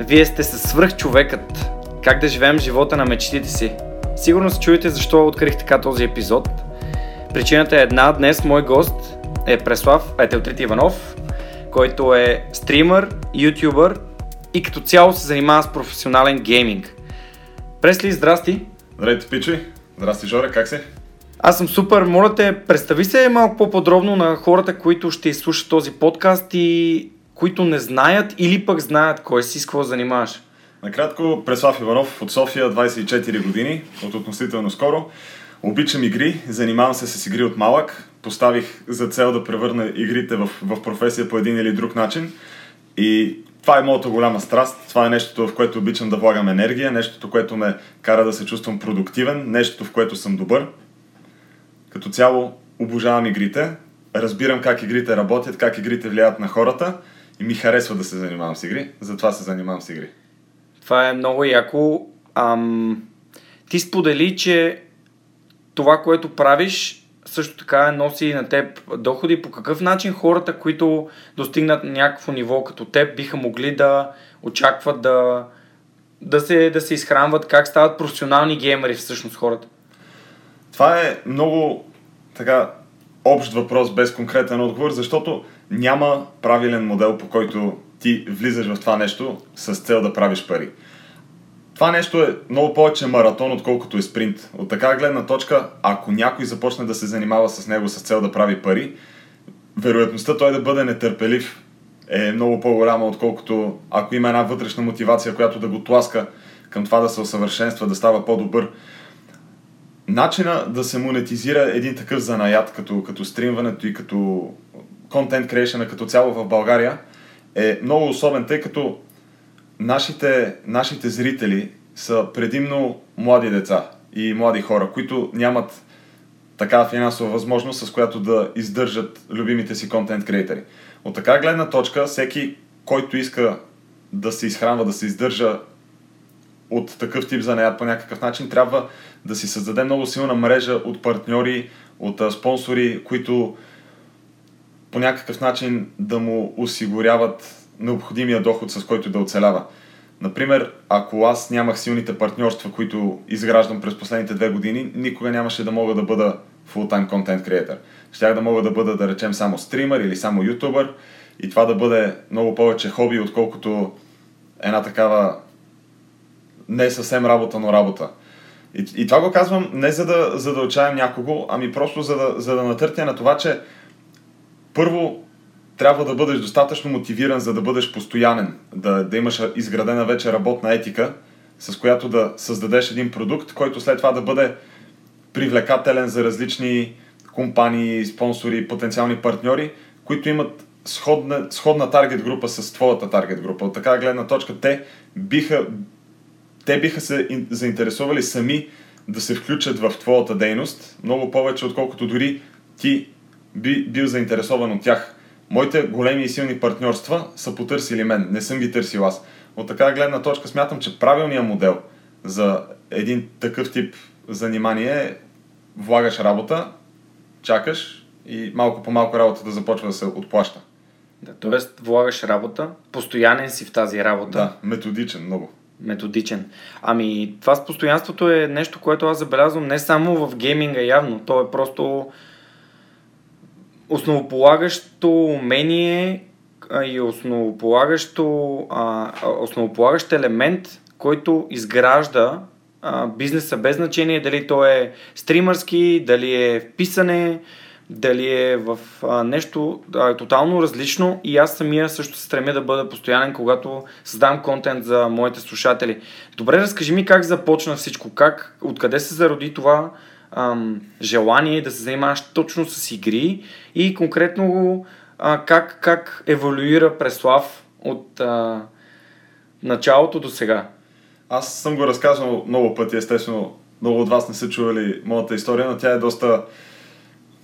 Вие сте със свръхчовекът. Как да живеем живота на мечтите си. Сигурно се чуете защо открих така този епизод. Причината е една. Днес мой гост е Преслав Етелтрит Иванов, който е стример, ютубър и като цяло се занимава с професионален гейминг. Пресли, здрасти! Здравейте, Пичи! Здрасти, Жоре, как си? Аз съм супер. Моля те, представи се малко по-подробно на хората, които ще изслушат този подкаст и които не знаят или пък знаят кой си, с какво занимаваш. Накратко, Преслав Иванов от София, 24 години, от относително скоро. Обичам игри, занимавам се с игри от малък. Поставих за цел да превърна игрите в, в професия по един или друг начин. И това е моята голяма страст. Това е нещото, в което обичам да влагам енергия, нещото, което ме кара да се чувствам продуктивен, нещото, в което съм добър. Като цяло обожавам игрите, разбирам как игрите работят, как игрите влияят на хората и ми харесва да се занимавам с игри, затова се занимавам с игри. Това е много яко. Ам... Ти сподели, че това, което правиш, също така носи на теб доходи. По какъв начин хората, които достигнат някакво ниво като теб, биха могли да очакват да, да, се, да се изхранват? Как стават професионални геймери всъщност хората? Това е много така общ въпрос без конкретен отговор, защото няма правилен модел, по който ти влизаш в това нещо с цел да правиш пари. Това нещо е много повече маратон, отколкото е спринт. От така гледна точка, ако някой започне да се занимава с него с цел да прави пари, вероятността той да бъде нетърпелив е много по-голяма, отколкото ако има една вътрешна мотивация, която да го тласка към това да се усъвършенства, да става по-добър. Начина да се монетизира един такъв занаят, като, като стримването и като контент creation като цяло в България, е много особен, тъй като нашите, нашите зрители са предимно млади деца и млади хора, които нямат такава финансова възможност, с която да издържат любимите си контент креатори. От така гледна точка, всеки, който иска да се изхранва, да се издържа от такъв тип занаят по някакъв начин, трябва да си създаде много силна мрежа от партньори, от спонсори, които по някакъв начин да му осигуряват необходимия доход, с който да оцелява. Например, ако аз нямах силните партньорства, които изграждам през последните две години, никога нямаше да мога да бъда full-time content creator. Щях да мога да бъда, да речем, само стример или само ютубър и това да бъде много повече хоби, отколкото една такава не съвсем работа, но работа. И, и това го казвам не за да, за да отчаям някого, ами просто за да, за да натъртя на това, че първо трябва да бъдеш достатъчно мотивиран, за да бъдеш постоянен, да, да имаш изградена вече работна етика, с която да създадеш един продукт, който след това да бъде привлекателен за различни компании, спонсори, потенциални партньори, които имат сходна, сходна таргет група с твоята таргет група. От така гледна точка те биха, те биха се заинтересували сами да се включат в твоята дейност, много повече отколкото дори ти би бил заинтересован от тях. Моите големи и силни партньорства са потърсили мен, не съм ги търсил аз. От така гледна точка смятам, че правилният модел за един такъв тип занимание е влагаш работа, чакаш и малко по малко работата започва да се отплаща. Да, т.е. влагаш работа, постоянен си в тази работа. Да, методичен много. Методичен. Ами, това с постоянството е нещо, което аз забелязвам не само в гейминга явно, то е просто основополагащо умение и основополагащо, а, основополагащ елемент, който изгражда а, бизнеса без значение дали то е стримърски, дали е писане, дали е в а, нещо а, тотално различно и аз самия също се стремя да бъда постоянен, когато създам контент за моите слушатели. Добре, разкажи ми как започна всичко, как, откъде се зароди това ам, желание да се занимаваш точно с игри и конкретно а, как, как еволюира Преслав от, а, началото до сега? Аз съм го разказвал много пъти, естествено. Много от вас не са чували моята история, но тя е доста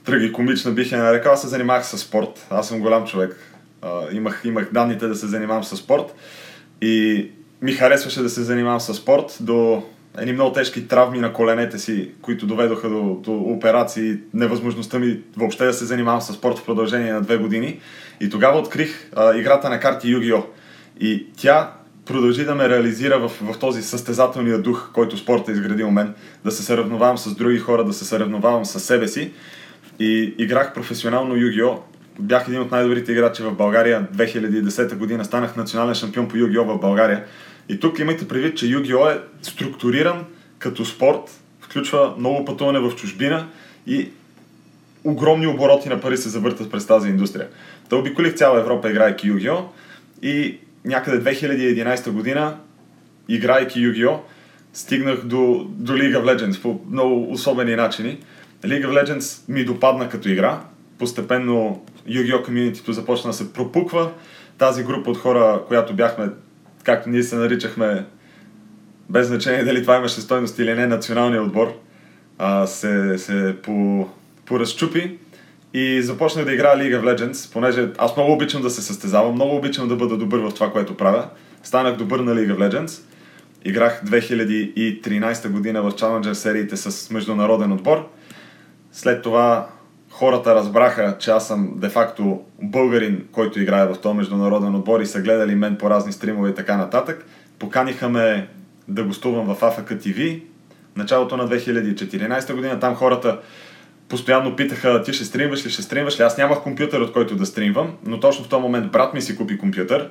трагикомична, бих я нарекал. Се занимавах с спорт. Аз съм голям човек. Имах, имах данните да се занимавам с спорт и ми харесваше да се занимавам с спорт до едни много тежки травми на коленете си, които доведоха до, до операции, невъзможността ми въобще да се занимавам с спорт в продължение на две години. И тогава открих а, играта на карти Yu-Gi-Oh! И тя продължи да ме реализира в, в този състезателния дух, който спорта е изградил мен, да се съревновавам с други хора, да се съревновавам с себе си. И играх професионално Yu-Gi-Oh! Бях един от най-добрите играчи в България. 2010 година станах национален шампион по Yu-Gi-Oh! в България. И тук имайте предвид, че Yu-Gi-Oh! е структуриран като спорт, включва много пътуване в чужбина и огромни обороти на пари се завъртат през тази индустрия. Та обиколих цяла Европа, играйки Yu-Gi-Oh! И някъде 2011 година, играйки Yu-Gi-Oh! стигнах до, до League of Legends по много особени начини. League of Legends ми допадна като игра. Постепенно Yu-Gi-Oh! комьюнитито започна да се пропуква. Тази група от хора, която бяхме както ние се наричахме, без значение дали това имаше стойност или не, националния отбор, а, се, се по, поразчупи и започнах да играя League of Legends, понеже аз много обичам да се състезавам, много обичам да бъда добър в това, което правя. Станах добър на League of Legends. Играх 2013 година в Challenger сериите с международен отбор. След това хората разбраха, че аз съм де-факто българин, който играе в този международен отбор и са гледали мен по разни стримове и така нататък. Поканиха ме да гостувам в AFK TV началото на 2014 година. Там хората постоянно питаха, ти ще стримваш ли, ще стримваш ли. Аз нямах компютър, от който да стримвам, но точно в този момент брат ми си купи компютър.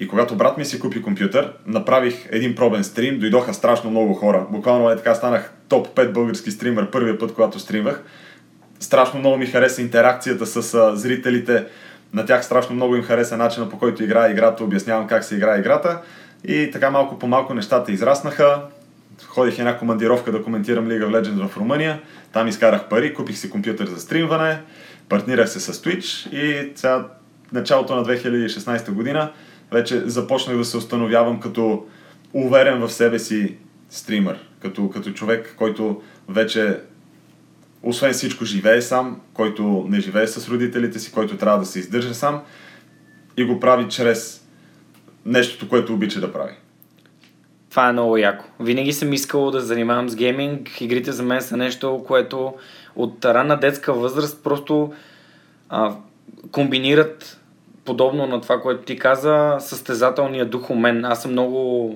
И когато брат ми си купи компютър, направих един пробен стрим, дойдоха страшно много хора. Буквално е така станах топ 5 български стример първия път, когато стримвах страшно много ми хареса интеракцията с зрителите. На тях страшно много им хареса начина по който играе играта, обяснявам как се играе играта. И така малко по малко нещата израснаха. Ходих една командировка да коментирам League of Legends в Румъния. Там изкарах пари, купих си компютър за стримване, партнирах се с Twitch и сега началото на 2016 година вече започнах да се установявам като уверен в себе си стример, като, като човек, който вече освен всичко живее сам, който не живее с родителите си, който трябва да се издържа сам и го прави чрез нещото, което обича да прави. Това е много яко. Винаги съм искал да занимавам с гейминг. Игрите за мен са нещо, което от ранна детска възраст просто а, комбинират подобно на това, което ти каза, състезателния дух у мен. Аз съм много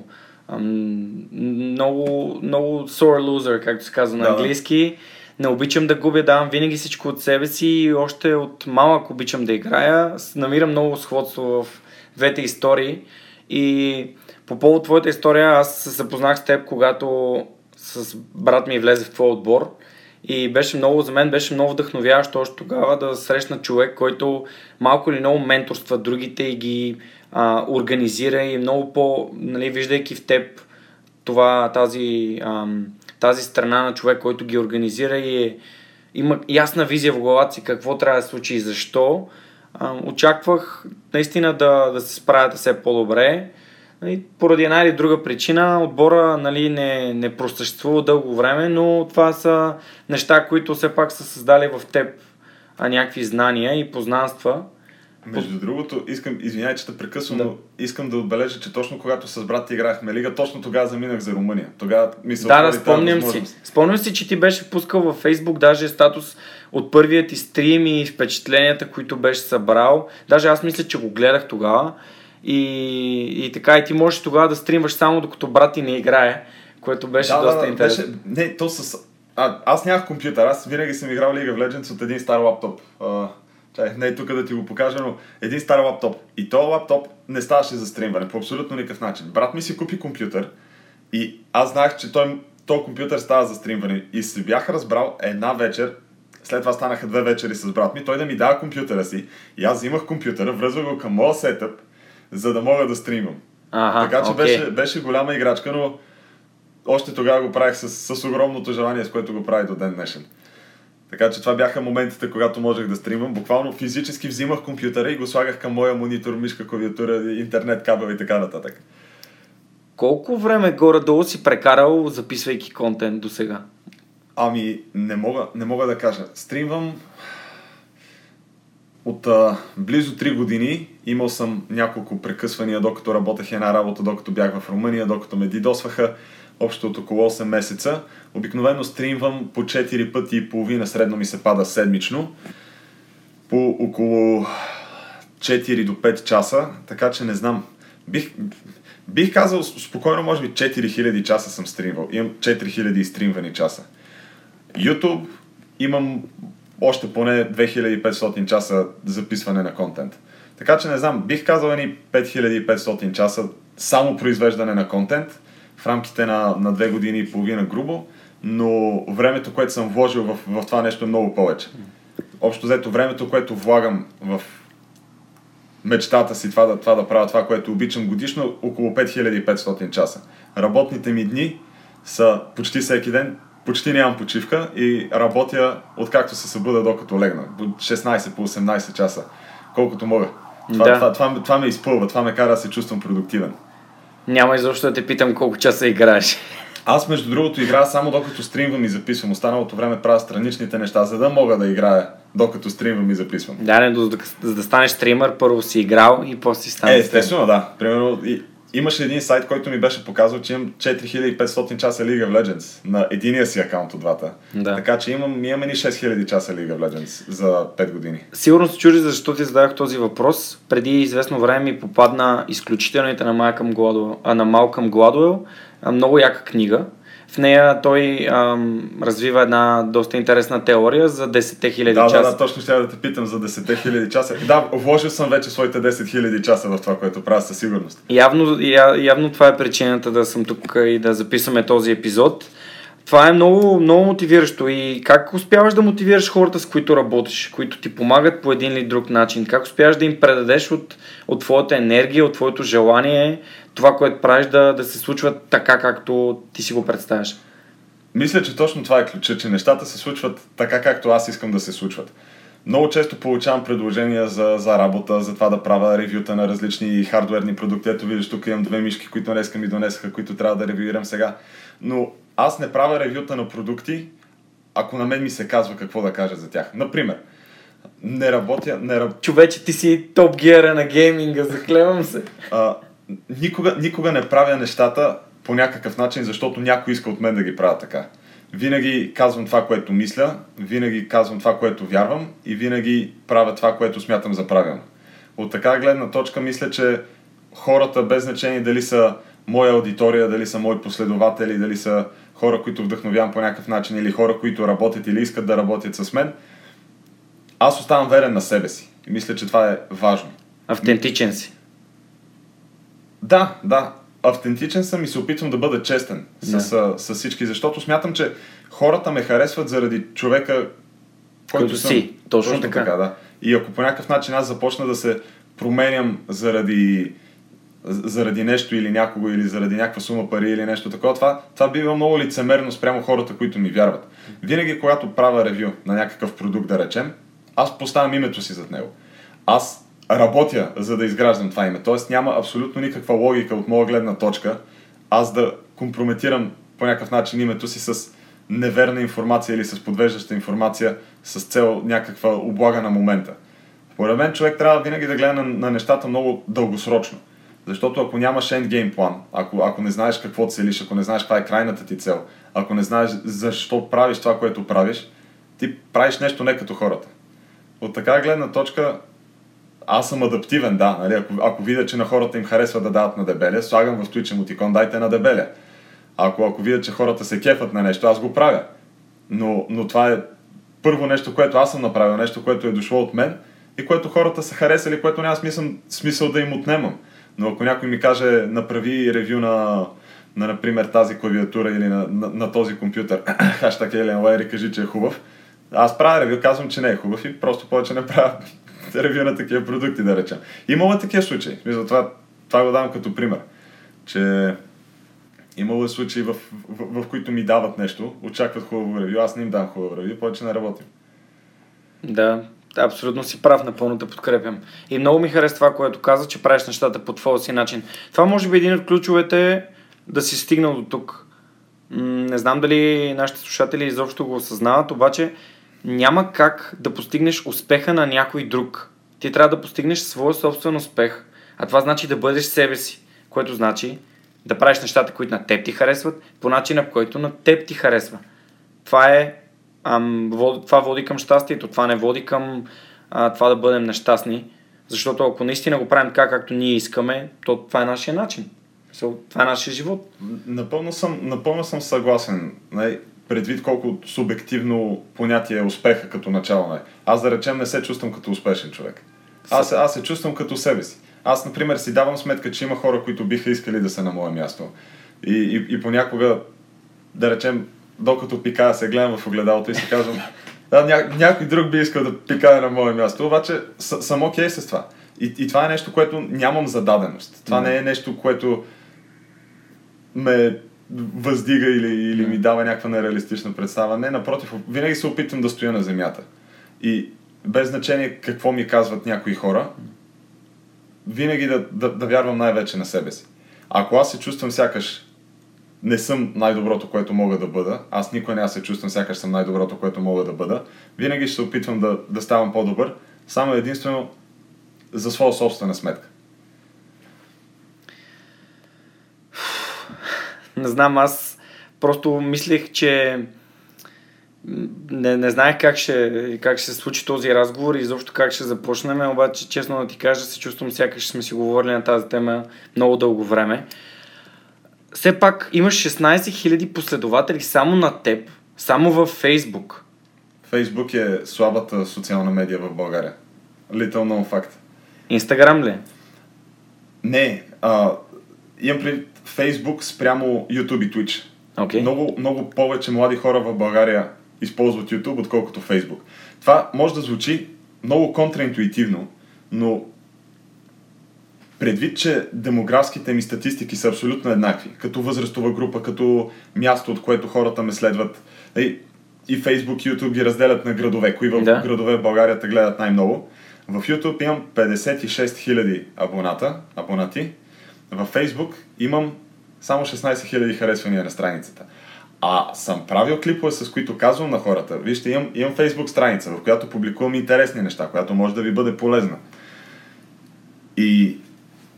много, много sore loser, както се казва на английски. Не обичам да губя, давам винаги всичко от себе си и още от малък обичам да играя. Намирам много сходство в двете истории и по повод твоята история аз се запознах с теб, когато с брат ми влезе в твой отбор и беше много, за мен беше много вдъхновяващо още тогава да срещна човек, който малко или много менторства другите и ги а, организира и много по, нали, виждайки в теб това, тази ам, тази страна на човек, който ги организира и е, има ясна визия в главата си какво трябва да случи и защо. А, очаквах наистина да, да се справяте все по-добре. Нали, поради една или друга причина отбора нали, не, не просъществува дълго време, но това са неща, които все пак са създали в теб а, някакви знания и познанства. Между другото, искам, извинявай, че те прекъсвам, да. но искам да отбележа, че точно когато с брат ти играхме лига, точно тогава заминах за Румъния. Тогава ми се Да, да, спомням си. Спомням си, че ти беше пускал във Фейсбук даже статус от първият ти стрим и впечатленията, които беше събрал. Даже аз мисля, че го гледах тогава. И, и така, и ти можеш тогава да стримваш само докато брат ти не играе, което беше да, доста да, интересно. Беше, не, то с... А, аз нямах компютър, аз винаги съм играл League of Legends от един стар лаптоп. Чай, не е тук да ти го покажа, но един стар лаптоп. И този лаптоп не ставаше за стримване по абсолютно никакъв начин. Брат ми си купи компютър и аз знаех, че той, този компютър става за стримване. И се бях разбрал една вечер, след това станаха две вечери с брат ми, той да ми дава компютъра си. И аз взимах компютъра, връзвах го към моя сетъп, за да мога да стримвам. Ага, така че okay. беше, беше голяма играчка, но още тогава го правих с, с огромното желание, с което го прави до ден днешен. Така че това бяха моментите, когато можех да стримам. Буквално физически взимах компютъра и го слагах към моя монитор, мишка, клавиатура, интернет, кабел и така нататък. Колко време горе-долу си прекарал, записвайки контент до сега? Ами, не мога, не мога да кажа. Стримвам от а, близо 3 години. Имал съм няколко прекъсвания, докато работех една работа, докато бях в Румъния, докато ме дидосваха. Общо от около 8 месеца. Обикновено стримвам по 4 пъти и половина, средно ми се пада седмично. По около 4 до 5 часа, така че не знам. Бих, бих казал спокойно, може би 4000 часа съм стримвал. Имам 4000 изстримвани часа. YouTube имам още поне 2500 часа записване на контент. Така че не знам, бих казал ни 5500 часа само произвеждане на контент в рамките на, на две години и половина грубо, но времето, което съм вложил в, в това нещо е много повече. Общо взето времето, което влагам в мечтата си това да, това да правя това, което обичам годишно, около 5500 часа. Работните ми дни са почти всеки ден почти нямам почивка и работя откакто се събуда докато легна. 16 по 18 часа, колкото мога. Това, да. това, това, това ме изпълва, това ме кара да се чувствам продуктивен. Няма изобщо да те питам колко часа играеш. Аз, между другото, играя само докато стримвам и записвам. Останалото време правя страничните неща, за да мога да играя докато стримвам и записвам. Да, не, за да станеш стример, първо си играл и после си станеш. Е, естествено, да. Примерно, и, имаше един сайт, който ми беше показал, че имам 4500 часа League of Legends на единия си акаунт от двата. Да. Така че имам, имаме ни 6000 часа League of Legends за 5 години. Сигурно се чуди защо ти зададох този въпрос. Преди известно време ми попадна изключителните на Малкъм Гладуел, а на Малкъм Гладуел, много яка книга, в нея той ам, развива една доста интересна теория за 10 000 да, часа. Да, да, точно ще да те питам за 10 000 часа. Да, вложил съм вече своите 10 000 часа в това, което правя със сигурност. Явно, я, явно това е причината да съм тук и да записваме този епизод. Това е много, много мотивиращо и как успяваш да мотивираш хората, с които работиш, които ти помагат по един или друг начин? Как успяваш да им предадеш от, от твоята енергия, от твоето желание, това, което правиш да, да се случва така, както ти си го представяш? Мисля, че точно това е ключа, че нещата се случват така, както аз искам да се случват. Много често получавам предложения за, за работа, за това да правя ревюта на различни хардуерни продукти. Ето виждаш, тук имам две мишки, които днес ми донесаха, които трябва да ревюирам сега. Но аз не правя ревюта на продукти, ако на мен ми се казва какво да кажа за тях. Например, не работя... Не раб... Човече, ти си топ гиера на гейминга, заклевам се. А, никога, никога не правя нещата по някакъв начин, защото някой иска от мен да ги правя така. Винаги казвам това, което мисля, винаги казвам това, което вярвам и винаги правя това, което смятам за правилно. От така гледна точка мисля, че хората, без значение дали са моя аудитория, дали са мои последователи, дали са хора, които вдъхновявам по някакъв начин или хора, които работят или искат да работят с мен, аз оставам верен на себе си. И мисля, че това е важно. Автентичен си. Да, да. Автентичен съм и се опитвам да бъда честен да. с, с, всички, защото смятам, че хората ме харесват заради човека, който, който съм. си. Точно, Точно така. така. да. И ако по някакъв начин аз започна да се променям заради заради нещо или някого, или заради някаква сума пари или нещо такова, това, това би било много лицемерно спрямо хората, които ми вярват. Винаги, когато правя ревю на някакъв продукт, да речем, аз поставям името си зад него. Аз работя, за да изграждам това име. Тоест няма абсолютно никаква логика от моя гледна точка аз да компрометирам по някакъв начин името си с неверна информация или с подвеждаща информация с цел някаква облага на момента. Според мен човек трябва винаги да гледа на, на нещата много дългосрочно. Защото ако нямаш ендгейм план, ако, ако не знаеш какво целиш, ако не знаеш каква е крайната ти цел, ако не знаеш защо правиш това, което правиш, ти правиш нещо не като хората. От така гледна точка, аз съм адаптивен, да. Нали? Ако, ако видя, че на хората им харесва да дават на дебеля, слагам в Twitch емотикон, дайте на дебеля. Ако, ако видя, че хората се кефат на нещо, аз го правя. Но, но това е първо нещо, което аз съм направил, нещо, което е дошло от мен и което хората са харесали, което няма смисъл, смисъл да им отнемам. Но ако някой ми каже, направи ревю на, на например, тази клавиатура или на, на, на този компютър, хаштаг Елен Лайер и кажи, че е хубав, аз правя ревю, казвам, че не е хубав и просто повече не правя ревю на такива продукти, да речем. Имало такива случаи. Мисля, това, това го давам като пример. Че имало случаи, в, в, в, в, които ми дават нещо, очакват хубаво ревю, аз не им дам хубаво ревю, повече не работим. Да, Абсолютно си прав, напълно те подкрепям. И много ми хареса това, което каза, че правиш нещата по твоя си начин. Това може би един от ключовете да си стигнал до тук. Не знам дали нашите слушатели изобщо го осъзнават, обаче няма как да постигнеш успеха на някой друг. Ти трябва да постигнеш своя собствен успех, а това значи да бъдеш себе си, което значи да правиш нещата, които на теб ти харесват, по начина, по който на теб ти харесва. Това е ам, това води към щастието, това не води към а, това да бъдем нещастни, защото ако наистина го правим така, както ние искаме, то това е нашия начин. Това е нашия живот. Напълно съм, напълно съм съгласен. Предвид колко субективно понятие е успеха като начало. Нали. Аз да речем не се чувствам като успешен човек. Аз, аз се чувствам като себе си. Аз, например, си давам сметка, че има хора, които биха искали да са на мое място. И, и, и понякога, да речем, докато пикая, се гледам в огледалото и си казвам, да, ня, някой друг би искал да пикае на мое място, обаче с, съм окей okay с това. И, и това е нещо, което нямам зададеност. Това не е нещо, което ме въздига или, или ми дава някаква нереалистична представа. Не, напротив, винаги се опитвам да стоя на земята. И без значение какво ми казват някои хора, винаги да, да, да вярвам най-вече на себе си. Ако аз се чувствам сякаш не съм най-доброто, което мога да бъда, аз никога не аз се чувствам сякаш съм най-доброто, което мога да бъда, винаги ще се опитвам да, да ставам по-добър, само единствено за своя собствена сметка. Не знам, аз просто мислех, че не, не знаех как ще, как ще се случи този разговор и изобщо как ще започнем, обаче честно да ти кажа, се чувствам сякаш сме си говорили на тази тема много дълго време. Все пак имаш 16 000 последователи само на теб, само във Фейсбук. Фейсбук е слабата социална медия в България. Little known fact. Инстаграм ли? Не, а, имам при Фейсбук спрямо YouTube и Twitch. Okay. Много, много повече млади хора в България използват YouTube, отколкото Facebook. Това може да звучи много контраинтуитивно, но предвид, че демографските ми статистики са абсолютно еднакви, като възрастова група, като място, от което хората ме следват, и, и Facebook и YouTube ги разделят на градове, кои в Да. градове в България те гледат най-много. В YouTube имам 56 000 абоната, абонати, във Facebook имам само 16 000 харесвания на страницата. А съм правил клипове, с които казвам на хората, вижте, имам, имам Facebook страница, в която публикувам интересни неща, която може да ви бъде полезна. И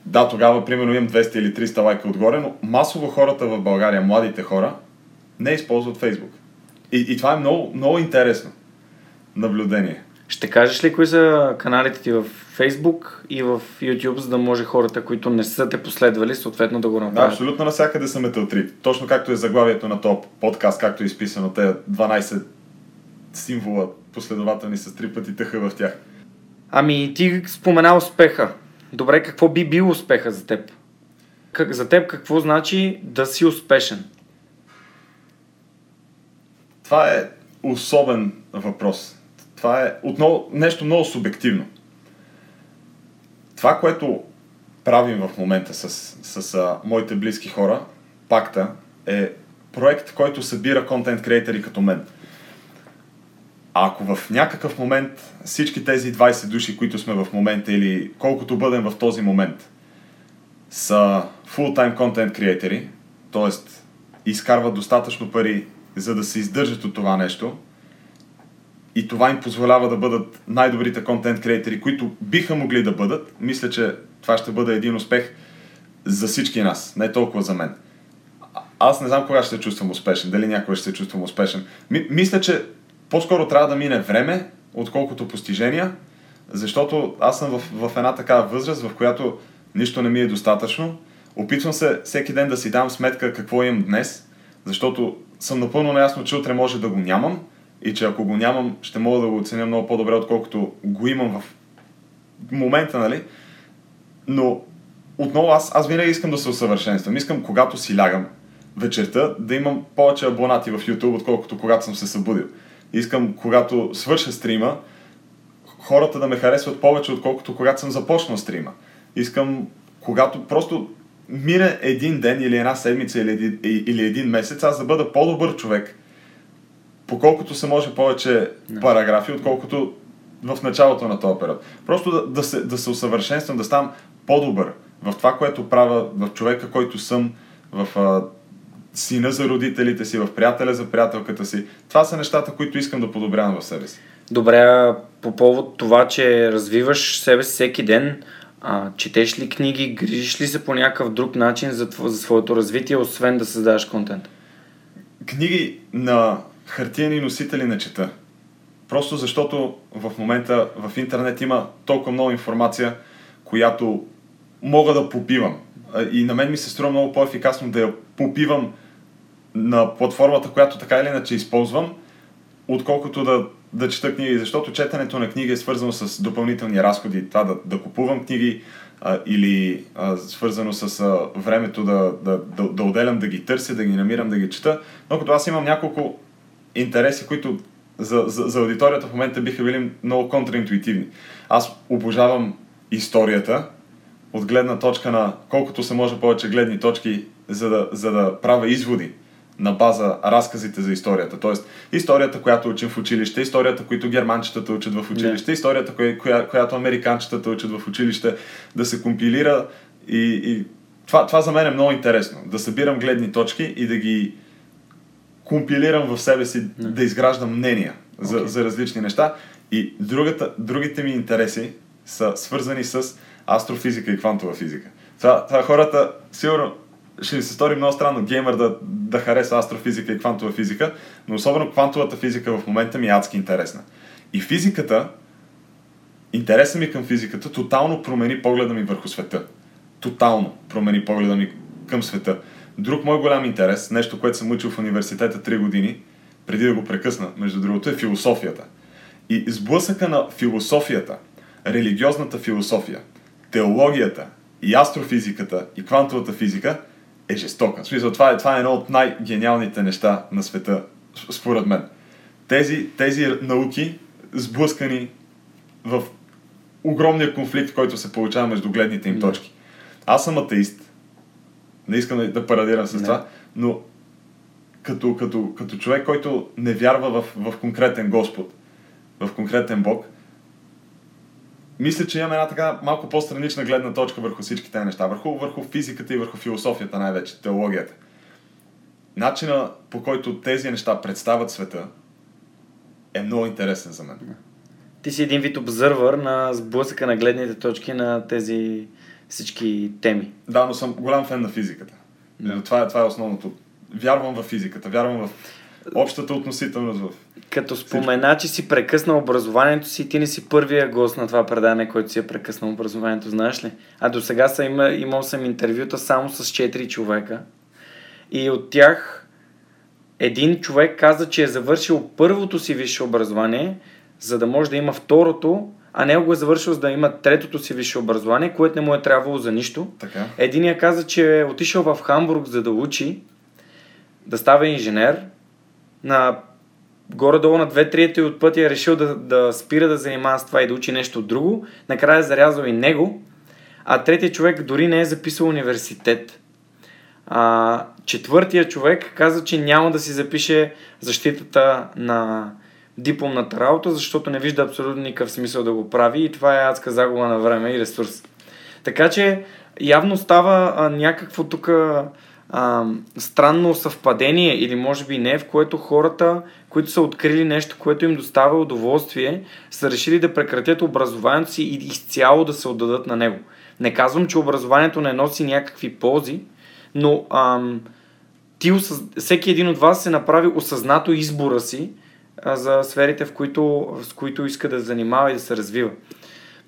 да, тогава примерно имам 200 или 300 лайка отгоре, но масово хората в България, младите хора, не използват Facebook. И, и това е много, много интересно наблюдение. Ще кажеш ли кои са каналите ти в Facebook и в YouTube, за да може хората, които не са те последвали, съответно да го Да, направят? абсолютно навсякъде са металтрит. Точно както е заглавието на топ подкаст, както е изписано, те 12 символа последователни с три пъти тъха в тях. Ами ти спомена успеха. Добре, какво би бил успеха за теб? Как, за теб какво значи да си успешен? Това е особен въпрос. Това е отново нещо много субективно. Това, което правим в момента с, с а, моите близки хора, пакта, е проект, който събира контент креатори като мен. А ако в някакъв момент всички тези 20 души, които сме в момента или колкото бъдем в този момент, са full-time content creatори, т.е. изкарват достатъчно пари, за да се издържат от това нещо, и това им позволява да бъдат най-добрите контент креатори, които биха могли да бъдат, мисля, че това ще бъде един успех за всички нас, не толкова за мен. Аз не знам кога ще се чувствам успешен, дали някога ще се чувствам успешен. Ми, мисля, че по-скоро трябва да мине време, отколкото постижения, защото аз съм в, в една такава възраст, в която нищо не ми е достатъчно. Опитвам се всеки ден да си дам сметка какво имам днес, защото съм напълно наясно, че утре може да го нямам и че ако го нямам, ще мога да го оценя много по-добре, отколкото го имам в момента, нали? Но отново аз, аз винаги искам да се усъвършенствам. Искам, когато си лягам вечерта, да имам повече абонати в YouTube, отколкото когато съм се събудил. Искам, когато свърша стрима, хората да ме харесват повече, отколкото когато съм започнал стрима. Искам, когато просто мине един ден или една седмица или, или един месец, аз да бъда по-добър човек, поколкото се може повече параграфи, отколкото в началото на този период. Просто да, да, се, да се усъвършенствам, да ставам по-добър в това, което правя, в човека, който съм, в а, сина за родителите си, в приятеля за приятелката си. Това са нещата, които искам да подобрявам в себе си. Добре, по повод това, че развиваш себе си всеки ден, а, четеш ли книги, грижиш ли се по някакъв друг начин за, за своето развитие, освен да създаваш контент? Книги на хартиени носители не чета. Просто защото в момента в интернет има толкова много информация, която мога да попивам. И на мен ми се струва много по-ефикасно да я попивам на платформата, която така или иначе използвам, отколкото да, да чета книги, защото четенето на книги е свързано с допълнителни разходи. Това да, да купувам книги а, или а, свързано с а, времето да, да, да, да отделям да ги търся, да ги намирам, да ги чета. Но като аз имам няколко интереси, които за, за, за аудиторията в момента биха били много контраинтуитивни. Аз обожавам историята, от гледна точка на колкото се може повече гледни точки, за да, за да правя изводи на база разказите за историята. Тоест, историята, която учим в училище, историята, които германчетата учат в училище, yeah. историята, коя, коя, която американчетата учат в училище, да се компилира и, и това, това за мен е много интересно. Да събирам гледни точки и да ги компилирам в себе си, yeah. да изграждам мнения за, okay. за различни неща. И другата, другите ми интереси са свързани с астрофизика и квантова физика. Това, това хората, сигурно, ще ми се стори много странно геймер да, да хареса астрофизика и квантова физика, но особено квантовата физика в момента ми е адски интересна. И физиката, интересът ми към физиката тотално промени погледа ми върху света. Тотално промени погледа ми към света. Друг мой голям интерес, нещо, което съм учил в университета 3 години, преди да го прекъсна, между другото, е философията. И сблъсъка на философията, религиозната философия, теологията и астрофизиката и квантовата физика е жестока. В смисъл, това е, това е едно от най-гениалните неща на света, според мен. Тези, тези науки, сблъскани в огромния конфликт, който се получава между гледните им точки. Аз съм атеист. Не искам да парадирам с не. това, но като, като, като човек, който не вярва в, в конкретен Господ, в конкретен Бог, мисля, че имаме една така малко по-странична гледна точка върху всички тези неща. Върху, върху физиката и върху философията най-вече, теологията. Начина по който тези неща представят света е много интересен за мен. Ти си един вид обзървър на сблъсъка на гледните точки на тези всички теми. Да, но съм голям фен на физиката. Да. Това, е, това е основното. Вярвам в физиката, вярвам в общата относителност в... Като спомена, че си прекъснал образованието си, ти не си първия гост на това предание, който си е прекъснал образованието, знаеш ли? А до сега съм има, имал съм интервюта само с 4 човека. И от тях един човек каза, че е завършил първото си висше образование, за да може да има второто, а не го е завършил за да има третото си висше образование, което не му е трябвало за нищо. Така. Единия каза, че е отишъл в Хамбург за да учи, да става инженер, на горе-долу на две трети от пътя е решил да, да спира да занимава с това и да учи нещо друго. Накрая е зарязал и него. А третия човек дори не е записал университет. А, четвъртия човек каза, че няма да си запише защитата на дипломната работа, защото не вижда абсолютно никакъв смисъл да го прави и това е адска загуба на време и ресурс. Така че явно става а, някакво тук странно съвпадение или може би не, в което хората, които са открили нещо, което им доставя удоволствие, са решили да прекратят образованието си и изцяло да се отдадат на него. Не казвам, че образованието не носи някакви ползи, но ам, ти, всеки един от вас се направи осъзнато избора си за сферите, в които, с които иска да занимава и да се развива.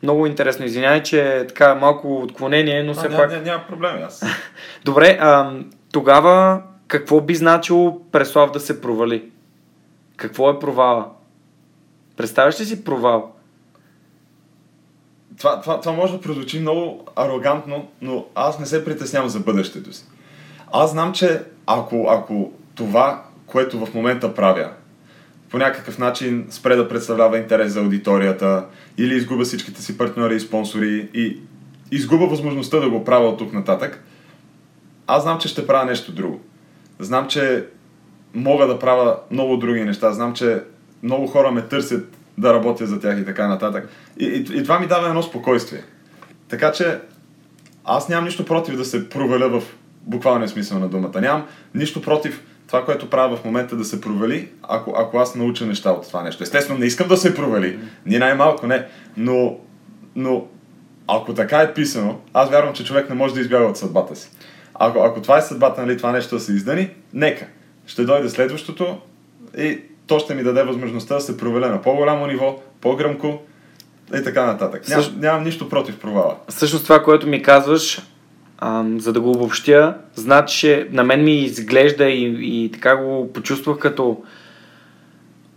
Много интересно. Извинявай, че е така малко отклонение, но все а, пак... Няма, няма проблем, аз. Добре, а, тогава какво би значило Преслав да се провали? Какво е провала? Представяш ли си провал? Това, това, това може да прозвучи много арогантно, но аз не се притеснявам за бъдещето си. Аз знам, че ако, ако това, което в момента правя, по някакъв начин спре да представлява интерес за аудиторията или изгубя всичките си партньори и спонсори и изгубя възможността да го правя от тук нататък, аз знам, че ще правя нещо друго. Знам, че мога да правя много други неща. Знам, че много хора ме търсят да работя за тях и така нататък. И, и, и това ми дава едно спокойствие. Така че аз нямам нищо против да се проваля в буквалния смисъл на думата. Нямам нищо против това, което правя в момента да се провали, ако, ако аз науча неща от това нещо. Естествено, не искам да се провали, ни най-малко не, но, но ако така е писано, аз вярвам, че човек не може да избяга от съдбата си. Ако, ако това е съдбата, нали, това нещо да се издани, нека. Ще дойде следващото и то ще ми даде възможността да се проваля на по-голямо ниво, по-гръмко и така нататък. Ням. Нямам нищо против провала. Всъщност това, което ми казваш, за да го обобщя, значи, на мен ми изглежда и, и така го почувствах като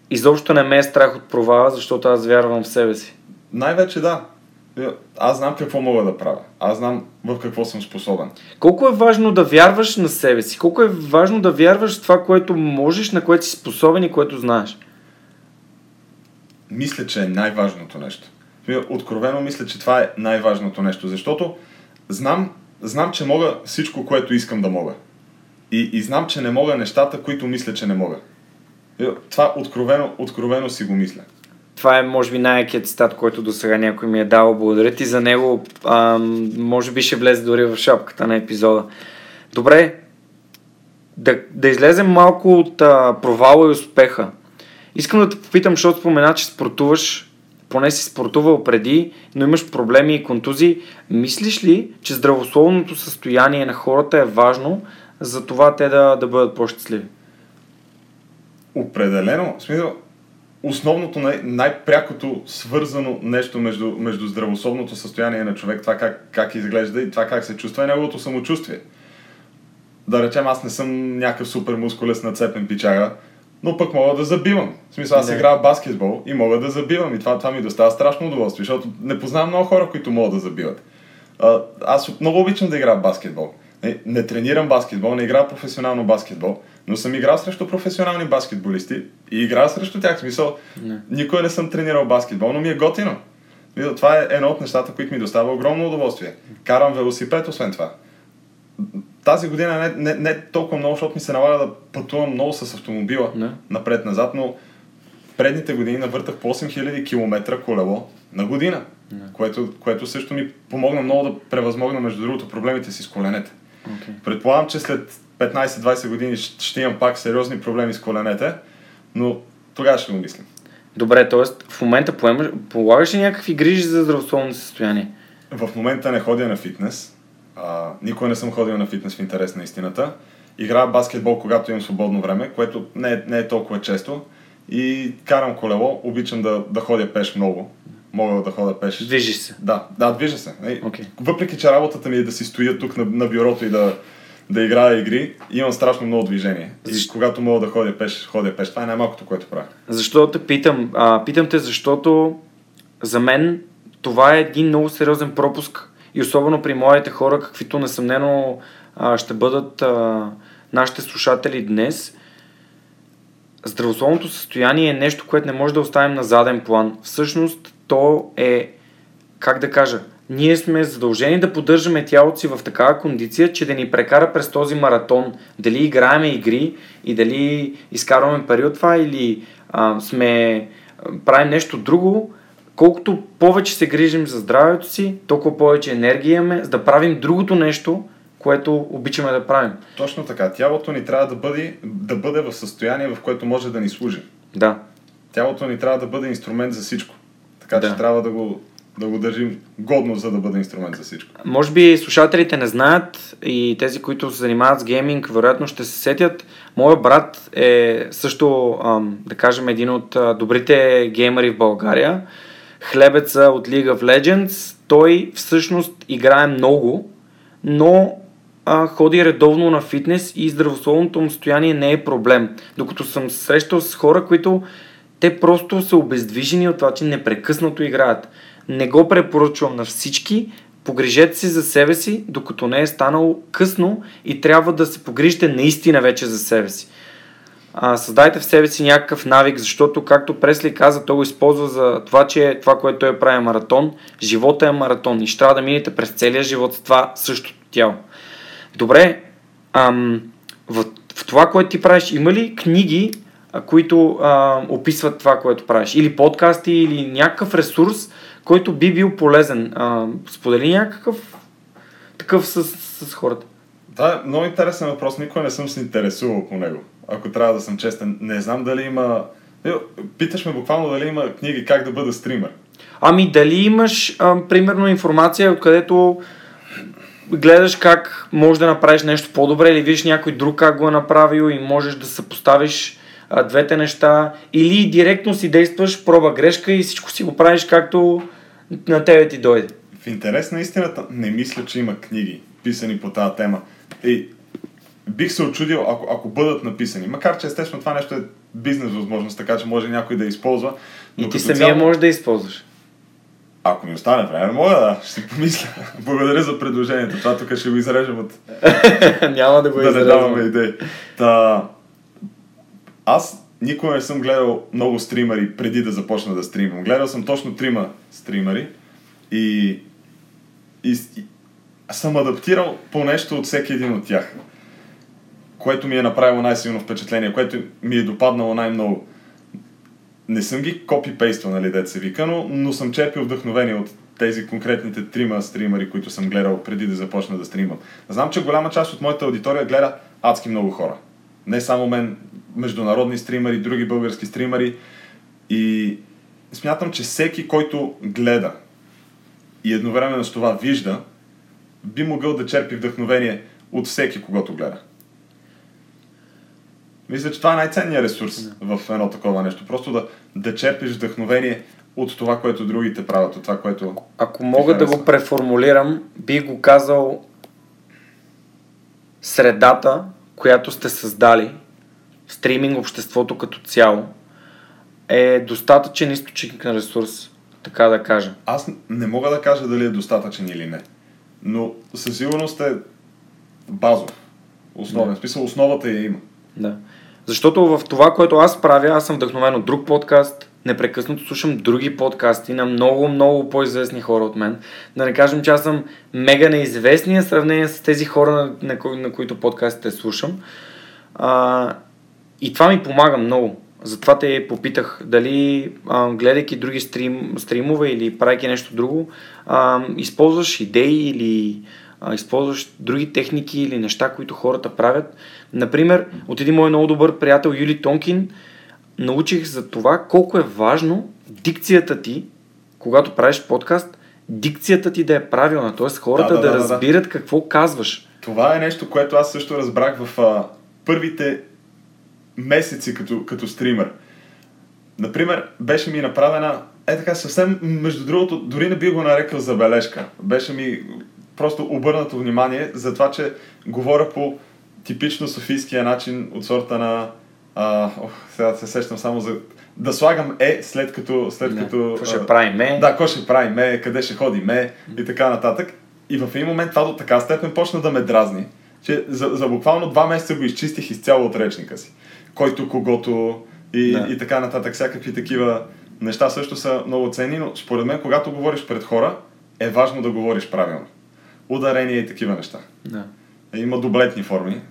изобщо не ме е страх от провала, защото аз вярвам в себе си. Най-вече да. Аз знам какво мога да правя. Аз знам в какво съм способен. Колко е важно да вярваш на себе си? Колко е важно да вярваш в това, което можеш, на което си способен и което знаеш? Мисля, че е най-важното нещо. Откровено мисля, че това е най-важното нещо, защото знам, знам, че мога всичко, което искам да мога. И, и знам, че не мога нещата, които мисля, че не мога. Това откровено, откровено си го мисля. Това е, може би, най-якият цитат, който до сега някой ми е дал. Благодаря ти за него. А, може би ще влезе дори в шапката на епизода. Добре, да, да излезем малко от а, провала и успеха. Искам да те попитам, защото спомена, че спортуваш, поне си спортувал преди, но имаш проблеми и контузии. Мислиш ли, че здравословното състояние на хората е важно за това те да, да бъдат по-щастливи? Определено. В смисъл, основното, най- най-прякото свързано нещо между, между здравословното състояние на човек, това как, как изглежда и това как се чувства е неговото самочувствие. Да речем, аз не съм някакъв супер мускулес нацепен пичага, но пък мога да забивам. В смисъл, аз не. играя баскетбол и мога да забивам и това, това ми доставя страшно удоволствие, защото не познавам много хора, които могат да забиват. А, аз много обичам да играя баскетбол. Не, не тренирам баскетбол, не играя професионално баскетбол, но съм играл срещу професионални баскетболисти и играя срещу тях. В смисъл, не. никой не съм тренирал баскетбол, но ми е готино. Това е едно от нещата, които ми достава огромно удоволствие. Карам велосипед, освен това. Тази година не, не, не толкова много, защото ми се налага да пътувам много с автомобила напред-назад, но предните години навъртах по 8000 км колело на година, не. което, което също ми помогна много да превъзмогна, между другото, проблемите си с коленете. Okay. Предполагам, че след 15-20 години ще имам пак сериозни проблеми с коленете, но тогава ще го мислим. Добре, т.е. в момента поемаш, полагаш ли някакви грижи за здравословно състояние? В момента не ходя на фитнес. А, никога не съм ходил на фитнес в интерес на истината. Играя баскетбол, когато имам свободно време, което не е, не е толкова често. И карам колело, обичам да, да ходя пеш много. Мога да ходя пеш. Движиш се? Да, да, движа се. Okay. Въпреки, че работата ми е да си стоя тук на, на бюрото и да, да играя игри, имам страшно много движение. Защо? И когато мога да ходя пеш, ходя пеш. Това е най-малкото, което правя. Защо те питам? А, питам те, защото за мен това е един много сериозен пропуск и особено при младите хора, каквито несъмнено ще бъдат нашите слушатели днес. Здравословното състояние е нещо, което не може да оставим на заден план. Всъщност, то е, как да кажа, ние сме задължени да поддържаме тялото си в такава кондиция, че да ни прекара през този маратон. Дали играеме игри и дали изкарваме пари от това или а, сме правим нещо друго, колкото повече се грижим за здравето си, толкова повече енергия имаме, за да правим другото нещо, което обичаме да правим. Точно така. Тялото ни трябва да бъде, да бъде в състояние, в което може да ни служи. Да. Тялото ни трябва да бъде инструмент за всичко. Така да. че трябва да го да го държим годно, за да бъде инструмент за всичко. Може би слушателите не знаят и тези, които се занимават с гейминг, вероятно ще се сетят. Моят брат е също, да кажем, един от добрите геймери в България. Хлебеца от League of Legends. Той всъщност играе много, но а, ходи редовно на фитнес и здравословното му състояние не е проблем. Докато съм срещал с хора, които те просто са обездвижени от това, че непрекъснато играят. Не го препоръчвам на всички. Погрижете се за себе си, докато не е станало късно и трябва да се погрижите наистина вече за себе си. Създайте в себе си някакъв навик, защото, както Пресли каза, той го използва за това, че това, което той прави е маратон. Живота е маратон и ще трябва да минете през целия живот с това същото тяло. Добре, ам, в, в това, което ти правиш, има ли книги, които а, описват това, което правиш? Или подкасти, или някакъв ресурс, който би бил полезен. А, сподели някакъв такъв с, с хората. Е много интересен въпрос. Никой не съм се интересувал по него. Ако трябва да съм честен. Не знам дали има... Питаш ме буквално дали има книги как да бъда стример. Ами дали имаш, а, примерно, информация, откъдето гледаш как можеш да направиш нещо по-добре или виждаш някой друг как го е направил и можеш да съпоставиш а, двете неща или директно си действаш проба грешка и всичко си го правиш както на тебе ти дойде. В интерес на истината не мисля, че има книги писани по тази тема. И бих се очудил, ако, ако бъдат написани. Макар, че естествено това нещо е бизнес възможност, така че може някой да използва. Но и ти самия цяло... можеш да използваш. Ако ми остане време, мога да, ще помисля. Благодаря за предложението. Това тук ще го изрежем от... Няма да го Да не даваме идеи. Та... Аз никога не съм гледал много стримари преди да започна да стримам. Гледал съм точно трима стримари и, и, и съм адаптирал по нещо от всеки един от тях. Което ми е направило най-силно впечатление, което ми е допаднало най-много не съм ги копипействал, нали, дете се вика, но, но съм черпил вдъхновение от тези конкретните трима стримари, които съм гледал преди да започна да стримам. Знам, че голяма част от моята аудитория гледа адски много хора. Не само мен, международни стримари, други български стримари. И смятам, че всеки, който гледа и едновременно с това вижда, би могъл да черпи вдъхновение от всеки, когато гледа. Мисля, че това е най-ценният ресурс да. в едно такова нещо. Просто да, да черпиш вдъхновение от това, което другите правят, от това, което. Ако мога да го преформулирам, би го казал средата, която сте създали, стриминг обществото като цяло, е достатъчен източник на ресурс, така да кажа. Аз не мога да кажа дали е достатъчен или не, но със сигурност е базов, основен. Да. В смисъл, основата я има. Да. Защото в това, което аз правя, аз съм вдъхновен от друг подкаст, непрекъснато слушам други подкасти на много, много по-известни хора от мен. Да не кажем, че аз съм мега неизвестния в сравнение с тези хора, на, на, кои, на които подкастите слушам. А, и това ми помага много. Затова те попитах дали, а, гледайки други стрим, стримове или правейки нещо друго, а, използваш идеи или а, използваш други техники или неща, които хората правят. Например, от един мой много добър приятел Юли Тонкин научих за това колко е важно дикцията ти, когато правиш подкаст, дикцията ти да е правилна, т.е. хората да, да, да, да разбират да. какво казваш. Това е нещо, което аз също разбрах в а, първите месеци като, като стример. Например, беше ми направена, е така съвсем, между другото, дори не би го нарекал забележка. Беше ми просто обърнато внимание за това, че говоря по типично софийския начин от сорта на... А, ох, сега се сещам само за... Да слагам е след като... След не, като какво ще прави ме? Да, какво ще прави ме, къде ще ходи ме и така нататък. И в един момент това до така степен почна да ме дразни, че за, за буквално два месеца го изчистих изцяло от речника си. Който, когото и, да. и така нататък. Всякакви такива неща също са много ценни, но според мен, когато говориш пред хора, е важно да говориш правилно ударения и такива неща. Да. Има дублетни форми,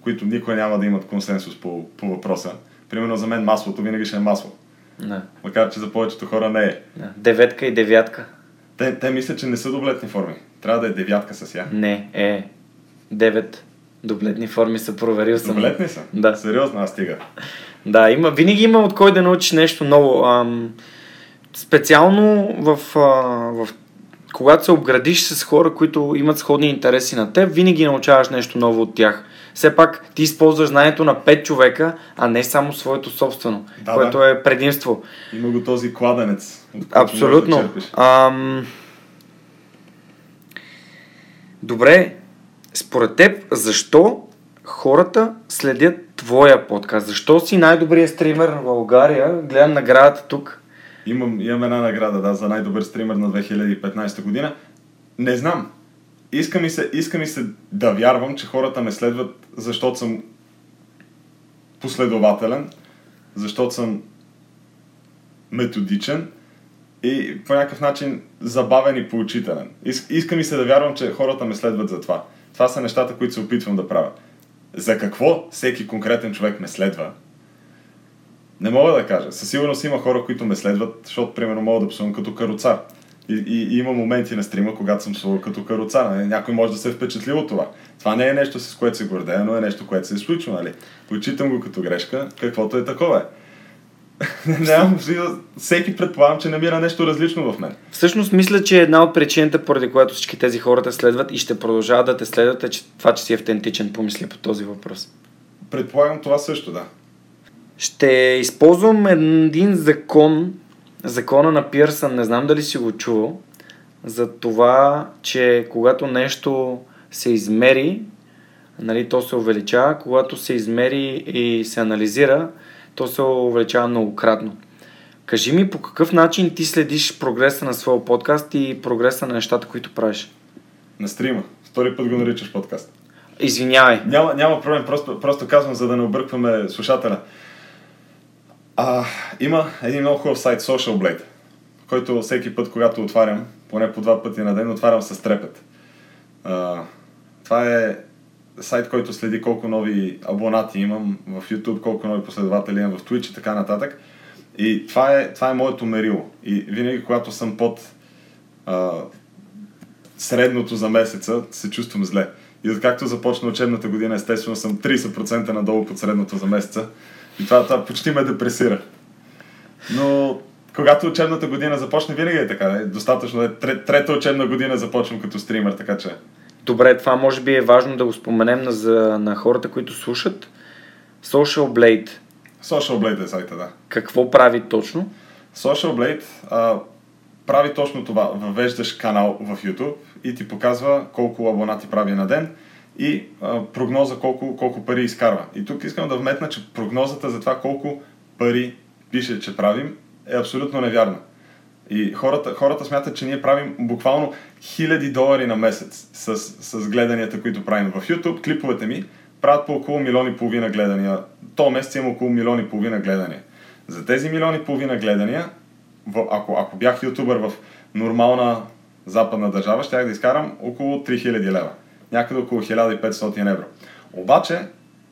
които никой няма да имат консенсус по, по въпроса. Примерно за мен маслото винаги ще е масло. Да. Макар, че за повечето хора не е. Да. Деветка и девятка. Те, те мислят, че не са дублетни форми. Трябва да е девятка с я. Не, е. Девет дублетни форми са проверил съм. Дублетни са? Да. Сериозно, аз стига. Да, има, винаги има от кой да научиш нещо ново. Ам, специално в, а, в когато се обградиш с хора, които имат сходни интереси на теб, винаги научаваш нещо ново от тях. Все пак ти използваш знанието на 5 човека, а не само своето собствено, да, което да. е предимство. Има го този кладенец. Абсолютно. Да Ам... Добре, според теб, защо хората следят твоя подкаст? Защо си най-добрият стример в България? Гледам наградата тук. Имам, имам една награда, да, за най-добър стример на 2015 година. Не знам. Иска ми, се, иска ми се да вярвам, че хората ме следват, защото съм последователен, защото съм методичен и по някакъв начин забавен и поучителен. Иска ми се да вярвам, че хората ме следват за това. Това са нещата, които се опитвам да правя. За какво всеки конкретен човек ме следва, не мога да кажа. Със сигурност има хора, които ме следват, защото, примерно, мога да псувам като каруцар. И, и, и има моменти на стрима, когато съм слуга като каруца. Нали? Някой може да се е впечатлил от това. Това не е нещо, с което се гордея, но е нещо, което се е случило. Нали? Отчитам го като грешка, каквото е такова е. Нямам, всеки предполагам, че намира нещо различно в мен. Всъщност мисля, че една от причините, поради която всички тези хора те следват и ще продължават да те следват, е че това, че си автентичен, помисли по този въпрос. Предполагам това също, да. Ще използвам един закон, закона на Пирсън, не знам дали си го чувал, за това, че когато нещо се измери, нали, то се увеличава, когато се измери и се анализира, то се увеличава многократно. Кажи ми по какъв начин ти следиш прогреса на своя подкаст и прогреса на нещата, които правиш? На стрима. Втори път го наричаш подкаст. Извинявай. Няма, няма проблем, просто, просто казвам, за да не объркваме слушателя. А, има един много хубав сайт Social Blade, който всеки път, когато отварям, поне по два пъти на ден, отварям с трепет. А, това е сайт, който следи колко нови абонати имам в YouTube, колко нови последователи имам в Twitch и така нататък. И това е, това е моето мерило. И винаги, когато съм под а, средното за месеца, се чувствам зле. И откакто започна учебната година, естествено съм 30% надолу под средното за месеца. И това, това почти ме депресира. Но когато учебната година започне, винаги е така. Е, достатъчно е. Трета учебна година започвам като стример, така че Добре, това може би е важно да го споменем на, за, на хората, които слушат. Social Blade. Social Blade е сайта, да. Какво прави точно? Social Blade а, прави точно това. Въвеждаш канал в YouTube и ти показва колко абонати прави на ден и а, прогноза колко, колко пари изкарва. И тук искам да вметна, че прогнозата за това колко пари пише, че правим е абсолютно невярна. И хората, хората смятат, че ние правим буквално хиляди долари на месец с, с гледанията, които правим в YouTube. Клиповете ми правят по около милиони и половина гледания. То месец има около милиони и половина гледания. За тези милиони и половина гледания, ако, ако бях ютубър в нормална западна държава, щях да изкарам около 3000 лева. Някъде около 1500 евро. Обаче,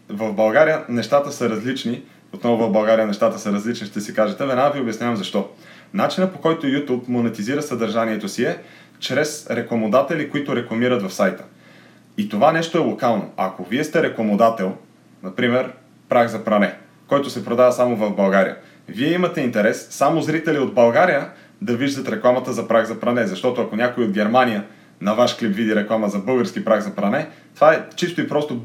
в България нещата са различни. Отново в България нещата са различни, ще си кажете. Веднага ви обяснявам защо. Начина по който YouTube монетизира съдържанието си е чрез рекламодатели, които рекламират в сайта. И това нещо е локално. Ако вие сте рекламодател, например, прах за пране, който се продава само в България, вие имате интерес само зрители от България да виждат рекламата за прах за пране, защото ако някой от Германия на ваш клип види реклама за български прах за пране, това е чисто и просто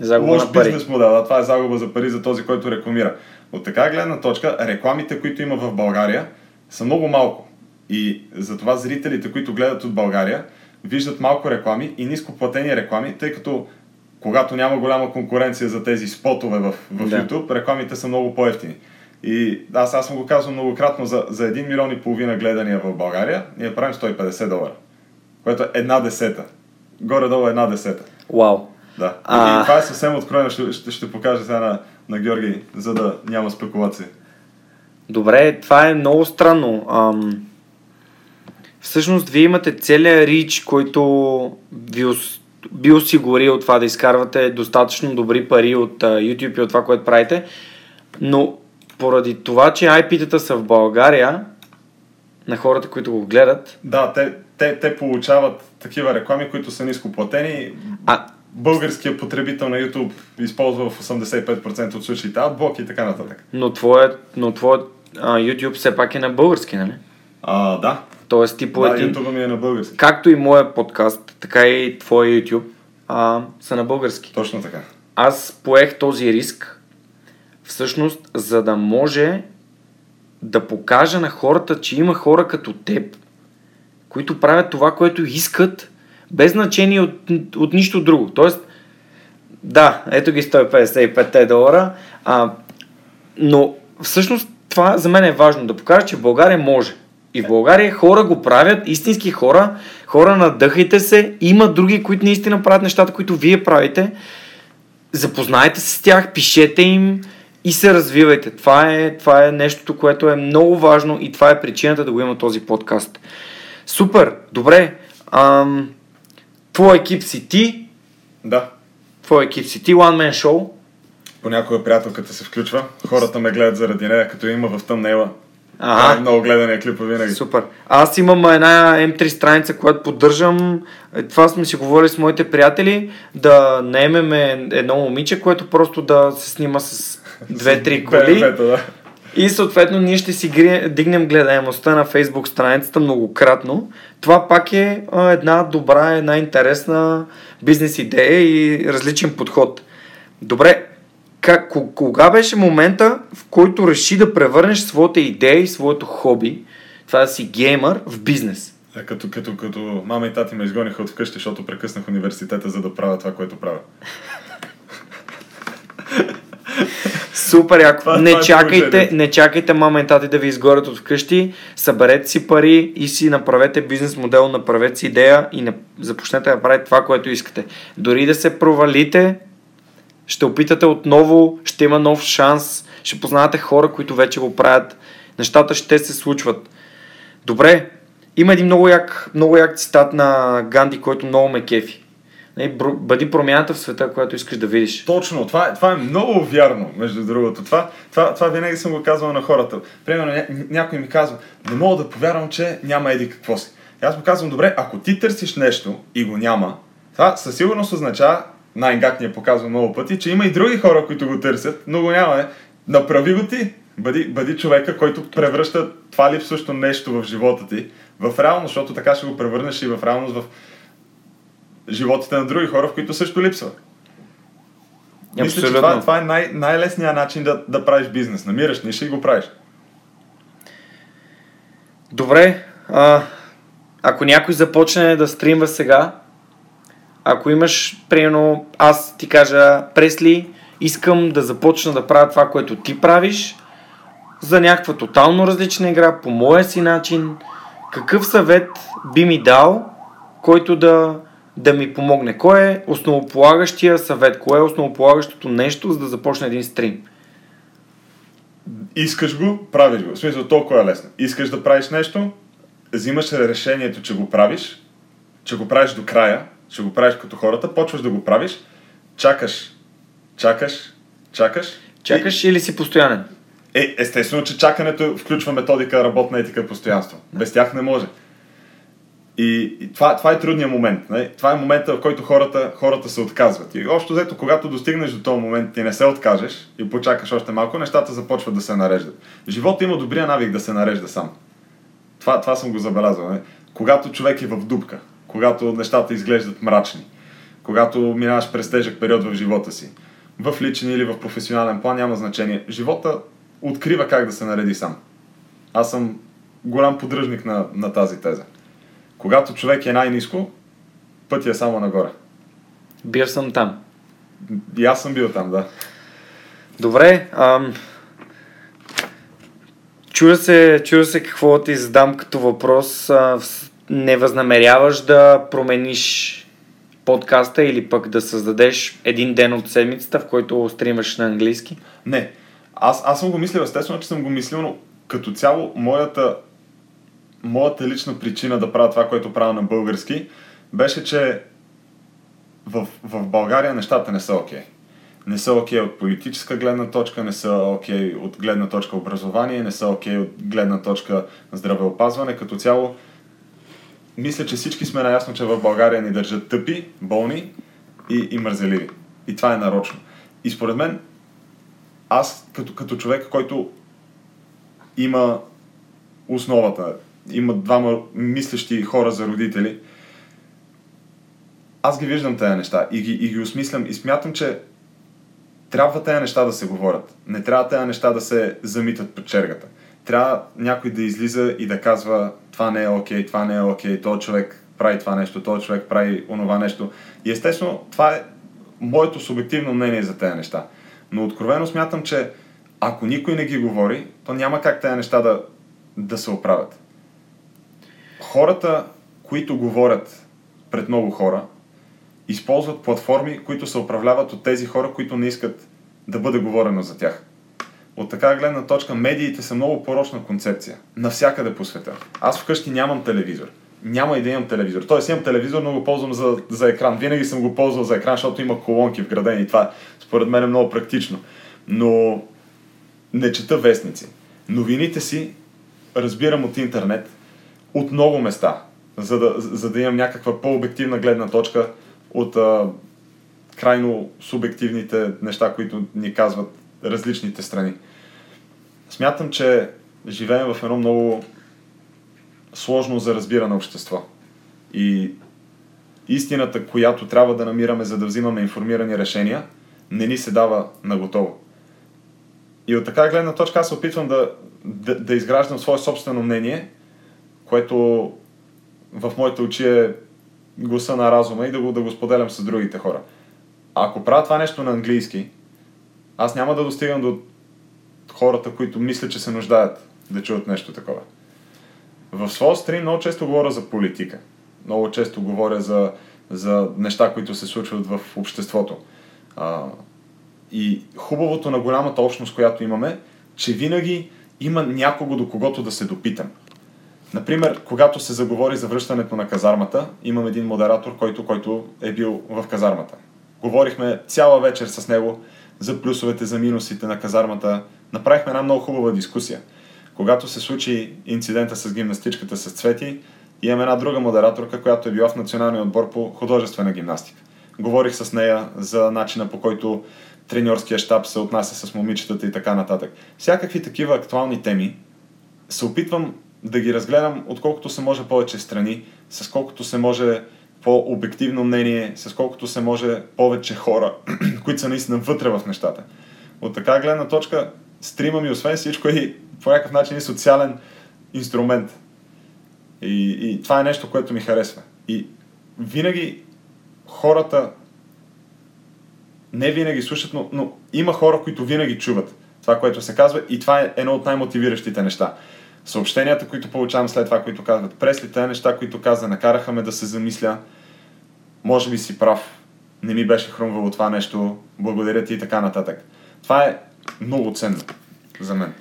загуба лош бизнес модел. Да, това е загуба за пари за този, който рекламира. От така гледна точка, рекламите, които има в България, са много малко. И затова зрителите, които гледат от България, виждат малко реклами и ниско платени реклами, тъй като когато няма голяма конкуренция за тези спотове в, в да. YouTube, рекламите са много по-ефтини. И аз, аз съм го казвал многократно, за, за 1 милион и половина гледания в България, ние правим 150 долара, което е една десета. Горе-долу една десета. Вау. Да. А... И, и това е съвсем откровено, ще, ще, ще покажа сега на, на Георги, за да няма спекулации. Добре, това е много странно. Ам... Всъщност, вие имате целият рич, който ви би осигурил това да изкарвате достатъчно добри пари от uh, YouTube и от това, което правите, но поради това, че IP-тата са в България, на хората, които го гледат. Да, те, те, те получават такива реклами, които са ниско платени. А... Българският потребител на YouTube използва в 85% от случаите адблок и така нататък. Но твоят, но твоят а, YouTube все пак е на български, нали? А, да. Тоест ти по да. YouTube ми е на български. Както и моя подкаст, така и твой YouTube а, са на български. Точно така. Аз поех този риск, всъщност, за да може да покажа на хората, че има хора като теб, които правят това, което искат, без значение от, от нищо друго. Тоест, да, ето ги 155 долара, а, но всъщност това за мен е важно, да покажа, че в България може. И в България хора го правят, истински хора, хора надъхайте се, има други, които наистина правят нещата, които вие правите. Запознайте се с тях, пишете им и се развивайте. Това е, това е нещото, което е много важно и това е причината да го има този подкаст. Супер, добре. Ам, твой екип си ти. Да. Твой екип си ти, One Man Show понякога приятелката се включва, хората ме гледат заради нея, като има в тъмнела Ага. Е много гледания клип винаги. Супер. Аз имам една M3 страница, която поддържам. Е, това сме си говорили с моите приятели, да наемеме едно момиче, което просто да се снима с две-три коли. да. И съответно ние ще си дигнем гледаемостта на фейсбук страницата многократно. Това пак е една добра, една интересна бизнес идея и различен подход. Добре, как, кога беше момента, в който реши да превърнеш своята идея и своето хоби, това да си геймър, в бизнес? Е, като, като, като мама и тати ме изгониха от вкъщи, защото прекъснах университета, за да правя това, което правя. Супер яко. Това, не, това е чакайте, не чакайте мама и тати да ви изгорят от вкъщи. Съберете си пари и си направете бизнес модел, направете си идея и не, започнете да правите това, което искате. Дори да се провалите, ще опитате отново, ще има нов шанс, ще познавате хора, които вече го правят. Нещата ще се случват. Добре, има един много як, много як цитат на Ганди, който много ме кефи. Бъди промяната в света, която искаш да видиш. Точно, това е, това е много вярно, между другото. Това, това, това винаги съм го казвал на хората. Примерно ня, някой ми казва, не мога да повярвам, че няма еди какво си. И аз му казвам, добре, ако ти търсиш нещо и го няма, това със сигурност означава, най-гак ни е показва много пъти, че има и други хора, които го търсят, но го няма. Е. Направи го ти. Бъди, бъди човека, който превръща това липсващо нещо в живота ти в реалност, защото така ще го превърнеш и в реалност в животите на други хора, в които също липсва. Мисля, че това, това е най- най-лесният начин да, да правиш бизнес. Намираш ниша и го правиш. Добре. А, ако някой започне да стримва сега, ако имаш, примерно, аз ти кажа, Пресли, искам да започна да правя това, което ти правиш, за някаква тотално различна игра, по моя си начин, какъв съвет би ми дал, който да, да ми помогне? Кой е основополагащия съвет? Кое е основополагащото нещо, за да започне един стрим? Искаш го, правиш го. В смисъл, толкова е лесно. Искаш да правиш нещо, взимаш решението, че го правиш, че го правиш до края, ще го правиш като хората, почваш да го правиш, чакаш, чакаш, чакаш. Чакаш и... или си постоянен? Е, естествено, че чакането включва методика, работна етика, постоянство. Без тях не може. И, и това, това е трудният момент. Не? Това е момента, в който хората, хората се отказват. И общо взето, когато достигнеш до този момент и не се откажеш и почакаш още малко, нещата започват да се нареждат. Живота има добрия навик да се нарежда сам. Това, това съм го забелязал. Не? Когато човек е в дупка, когато нещата изглеждат мрачни, когато минаваш през тежък период в живота си, в личен или в професионален план, няма значение. Живота открива как да се нареди сам. Аз съм голям поддръжник на, на тази теза. Когато човек е най-низко, пътя е само нагоре. Бил съм там. И аз съм бил там, да. Добре. Ам... Чуда се, чуда се какво ти задам като въпрос. А, не възнамеряваш да промениш подкаста или пък да създадеш един ден от седмицата, в който стримаш на английски? Не. Аз, аз съм го мислил, естествено, че съм го мислил, но като цяло моята, моята лична причина да правя това, което правя на български, беше, че в, в България нещата не са окей. Okay. Не са окей okay от политическа гледна точка, не са окей okay от гледна точка образование, не са окей okay от гледна точка здравеопазване. Като цяло, мисля, че всички сме наясно, че в България ни държат тъпи, болни и, и мързеливи. И това е нарочно. И според мен, аз като, като човек, който има основата, има двама мислещи хора за родители, аз ги виждам тези неща и ги, и ги осмислям и смятам, че трябва тези неща да се говорят. Не трябва тези неща да се замитат под чергата. Трябва някой да излиза и да казва това не е окей, това не е окей, този човек прави това нещо, този човек прави онова нещо. И естествено, това е моето субективно мнение за тези неща. Но откровено смятам, че ако никой не ги говори, то няма как тези неща да, да се оправят. Хората, които говорят пред много хора, използват платформи, които се управляват от тези хора, които не искат да бъде говорено за тях. От така гледна точка, медиите са много порочна концепция. Навсякъде по света. Аз вкъщи нямам телевизор. Няма и да имам телевизор. Тоест имам телевизор, но го ползвам за, за екран. Винаги съм го ползвал за екран, защото има колонки вградени това според мен е много практично. Но не чета вестници. Новините си разбирам от интернет, от много места, за да, за да имам някаква по-обективна гледна точка от а, крайно субективните неща, които ни казват различните страни. Смятам, че живеем в едно много сложно за разбиране общество. И истината, която трябва да намираме, за да взимаме информирани решения, не ни се дава на готово. И от така гледна точка аз се опитвам да, да, да изграждам свое собствено мнение, което в моите очи е гласа на разума и да го, да го споделям с другите хора. Ако правя това нещо на английски, аз няма да достигам до хората, които мислят, че се нуждаят да чуят нещо такова. В своя стрим много често говоря за политика. Много често говоря за, за неща, които се случват в обществото. А, и хубавото на голямата общност, която имаме, че винаги има някого до когото да се допитам. Например, когато се заговори за връщането на казармата, имам един модератор, който, който е бил в казармата. Говорихме цяла вечер с него за плюсовете, за минусите на казармата. Направихме една много хубава дискусия. Когато се случи инцидента с гимнастичката с Цвети, имам една друга модераторка, която е била в националния отбор по художествена гимнастика. Говорих с нея за начина по който треньорския щаб се отнася с момичетата и така нататък. Всякакви такива актуални теми се опитвам да ги разгледам отколкото се може повече страни, с колкото се може по-обективно мнение, с колкото се може повече хора, които са наистина вътре в нещата. От така гледна точка, стрима ми, освен всичко, и по някакъв начин е социален инструмент. И, и това е нещо, което ми харесва. И винаги хората не винаги слушат, но, но има хора, които винаги чуват това, което се казва и това е едно от най-мотивиращите неща. Съобщенията, които получавам след това, които казват, пресли тези неща, които каза, накараха ме да се замисля, може би си прав, не ми беше хрумвало това нещо, благодаря ти и така нататък. Това е много ценно за мен.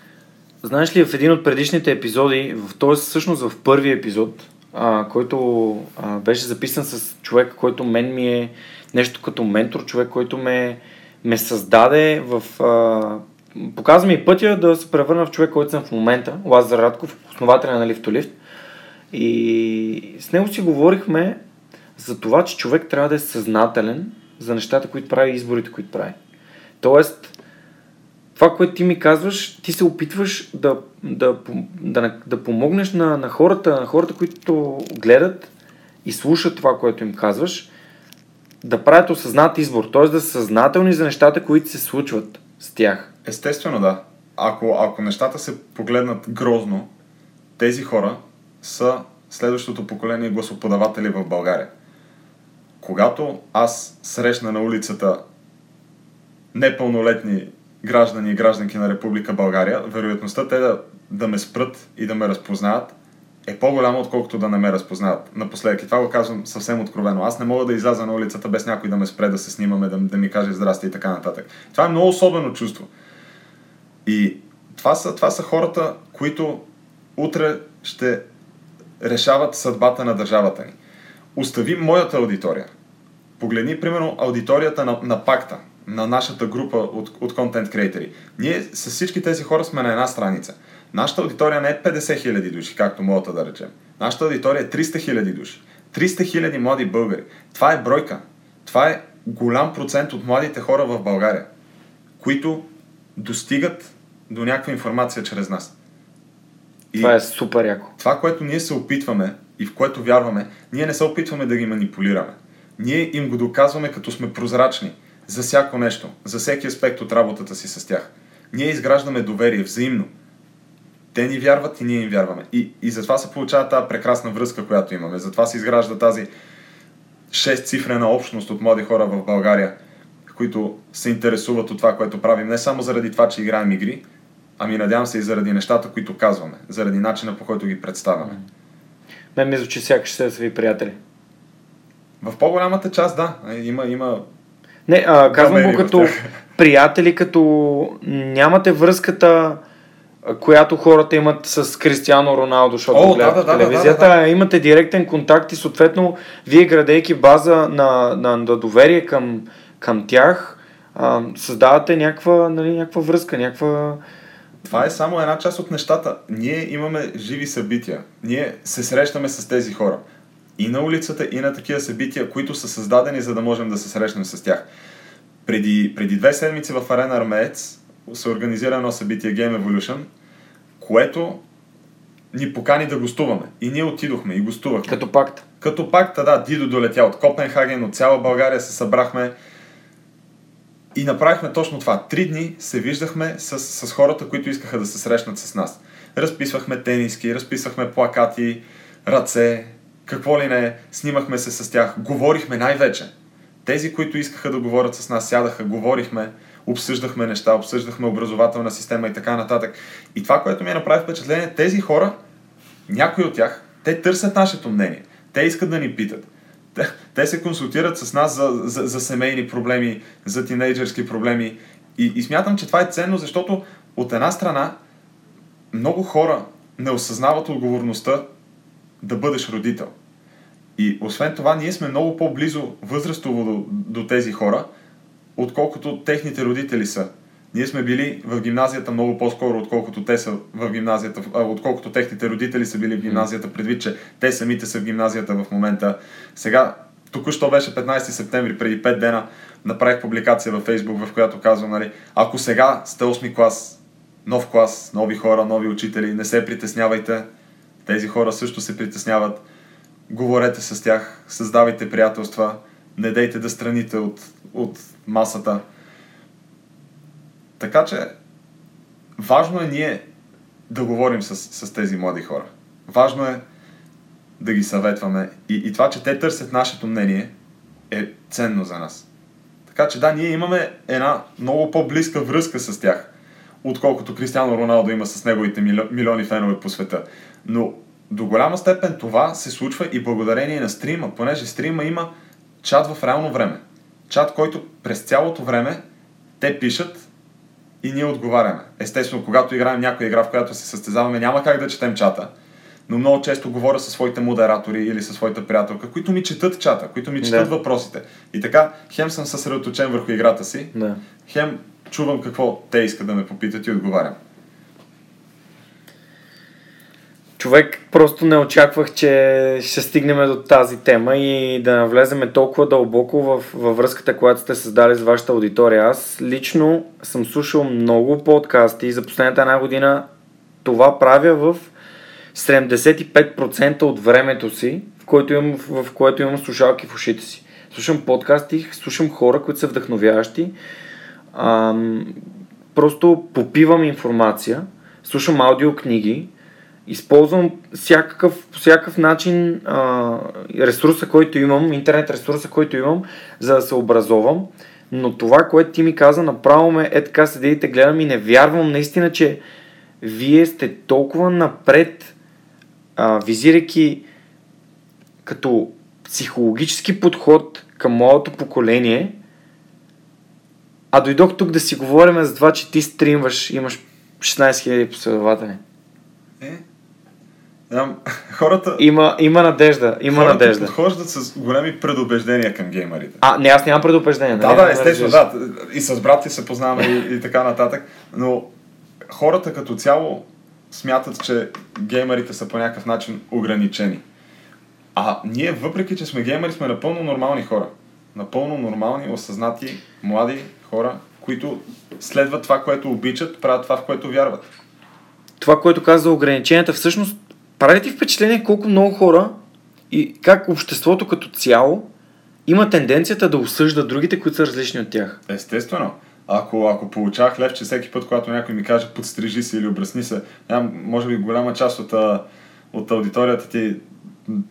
Знаеш ли, в един от предишните епизоди, в, т.е. всъщност в първи епизод, а, който а, беше записан с човек, който мен ми е нещо като ментор, човек, който ме, ме създаде в... А, показва ми пътя да се превърна в човек, който съм в момента, Лазар Радков, основателя на Лифтолифт. И с него си говорихме за това, че човек трябва да е съзнателен за нещата, които прави, изборите, които прави. Тоест, това, което ти ми казваш, ти се опитваш да, да, да, да помогнеш на, на, хората, на хората, които гледат и слушат това, което им казваш, да правят осъзнат избор, т.е. да са съзнателни за нещата, които се случват с тях. Естествено, да. Ако, ако нещата се погледнат грозно, тези хора са следващото поколение гласоподаватели в България. Когато аз срещна на улицата непълнолетни граждани и гражданки на Република България, вероятността те да, да ме спрат и да ме разпознаят е по-голяма, отколкото да не ме разпознават. Напоследък. И това го казвам съвсем откровено. Аз не мога да изляза на улицата без някой да ме спре, да се снимаме, да, да ми каже здрасти и така нататък. Това е много особено чувство. И това са, това са хората, които утре ще решават съдбата на държавата ни. Остави моята аудитория. Погледни, примерно, аудиторията на, на пакта, на нашата група от, от контент креатори. Ние с всички тези хора сме на една страница. Нашата аудитория не е 50 000 души, както моята да речем. Нашата аудитория е 300 000 души. 300 000 млади българи. Това е бройка. Това е голям процент от младите хора в България, които достигат до някаква информация чрез нас. И това е супер яко. Това, което ние се опитваме и в което вярваме, ние не се опитваме да ги манипулираме. Ние им го доказваме като сме прозрачни за всяко нещо, за всеки аспект от работата си с тях. Ние изграждаме доверие взаимно. Те ни вярват и ние им вярваме. И, и затова се получава тази прекрасна връзка, която имаме. Затова се изгражда тази 6-цифрена общност от млади хора в България, които се интересуват от това, което правим. Не само заради това, че играем игри, ами надявам се и заради нещата, които казваме. Заради начина по който ги представяме. Мен ми звучи сякаш се са ви приятели. В по-голямата част, да. Има, има не, а, казвам го като приятели, като нямате връзката, която хората имат с Кристиано Роналдо, защото О, гледат да, да, телевизията. Да, да, да. Имате директен контакт и съответно вие градейки база на, на, на доверие към, към тях, а, създавате някаква, нали, някаква връзка, някаква Това е само една част от нещата. Ние имаме живи събития. Ние се срещаме с тези хора. И на улицата, и на такива събития, които са създадени, за да можем да се срещнем с тях. Преди, преди две седмици в Арена Армеец се организира едно събитие Game Evolution, което ни покани да гостуваме. И ние отидохме и гостувахме. Като пакт. Като пакта, да, Дидо долетя от Копенхаген, от цяла България се събрахме и направихме точно това. Три дни се виждахме с, с хората, които искаха да се срещнат с нас. Разписвахме тениски, разписвахме плакати, ръце, какво ли не, снимахме се с тях, говорихме най-вече. Тези, които искаха да говорят с нас, сядаха, говорихме, обсъждахме неща, обсъждахме образователна система и така нататък. И това, което ми е направи впечатление, тези хора, някои от тях, те търсят нашето мнение. Те искат да ни питат. Те, те се консултират с нас за, за, за семейни проблеми, за тинейджърски проблеми. И, и смятам, че това е ценно, защото от една страна много хора не осъзнават отговорността да бъдеш родител. И освен това, ние сме много по-близо възрастово до, до тези хора, отколкото техните родители са. Ние сме били в гимназията много по-скоро, отколкото те са в гимназията, отколкото техните родители са били в гимназията, предвид, че те самите са в гимназията в момента. Сега, току-що беше 15 септември, преди 5 дена, направих публикация във Facebook, в която казвам, нали, ако сега сте 8 клас, нов клас, нови хора, нови учители, не се притеснявайте. Тези хора също се притесняват. Говорете с тях, създавайте приятелства, не дейте да страните от, от масата. Така че, важно е ние да говорим с, с тези млади хора. Важно е да ги съветваме. И, и това, че те търсят нашето мнение, е ценно за нас. Така че да, ние имаме една много по-близка връзка с тях, отколкото Кристиано Роналдо има с неговите милиони фенове по света. Но до голяма степен това се случва и благодарение на стрима, понеже стрима има чат в реално време. Чат, който през цялото време те пишат и ние отговаряме. Естествено, когато играем някоя игра, в която се състезаваме, няма как да четем чата, но много често говоря със своите модератори или със своята приятелка, които ми четат чата, които ми четат да. въпросите. И така, хем съм съсредоточен върху играта си, да. хем чувам какво те искат да ме попитат и отговарям. Човек просто не очаквах, че ще стигнем до тази тема и да навлеземе толкова дълбоко в, във връзката, която сте създали с вашата аудитория. Аз лично съм слушал много подкасти за последната една година. Това правя в 75% от времето си, в което имам, в, което имам слушалки в ушите си. Слушам подкасти, слушам хора, които са вдъхновящи. Ам, просто попивам информация, слушам аудиокниги, използвам всякакъв, по всякакъв начин а, ресурса, който имам, интернет ресурса, който имам, за да се образовам. Но това, което ти ми каза, направо ме е така седите, гледам и не вярвам наистина, че вие сте толкова напред, а, визирайки като психологически подход към моето поколение, а дойдох тук да си говорим за това, че ти стримваш, имаш 16 000 последователи. Е, хората... Има, има надежда. Има хората надежда. подхождат с големи предубеждения към геймерите. А, не, аз нямам предубеждения. Да, да, естествено, да. И с брат си се познаваме и, и така нататък. Но хората като цяло смятат, че геймерите са по някакъв начин ограничени. А ние, въпреки че сме геймери, сме напълно нормални хора. Напълно нормални, осъзнати, млади хора, които следват това, което обичат, правят това, в което вярват. Това, което каза за ограниченията, всъщност прави ти впечатление колко много хора и как обществото като цяло има тенденцията да осъжда другите, които са различни от тях. Естествено. Ако, ако получавах левче всеки път, когато някой ми каже подстрижи се или обръсни се, ням, може би голяма част от, от аудиторията ти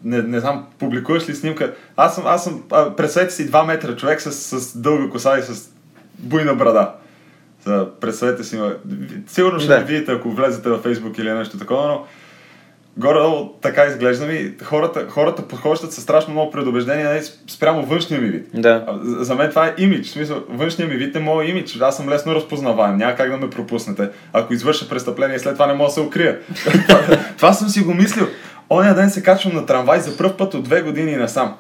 не, не знам, публикуваш ли снимка. Аз съм, аз съм представете си 2 метра човек с, с дълга коса и с буйна брада. Представете си, сигурно ще да. видите, ако влезете във Facebook или нещо такова, но горе така изглеждам и хората, хората подхождат със страшно много предубеждения нали, спрямо външния ми вид. Да. За мен това е имидж. В смисъл, външния ми вид е моят имидж. Аз съм лесно разпознаваем. Няма как да ме пропуснете. Ако извърша престъпление, след това не мога да се укрия. това, съм си го мислил. Оня ден се качвам на трамвай за първ път от две години насам.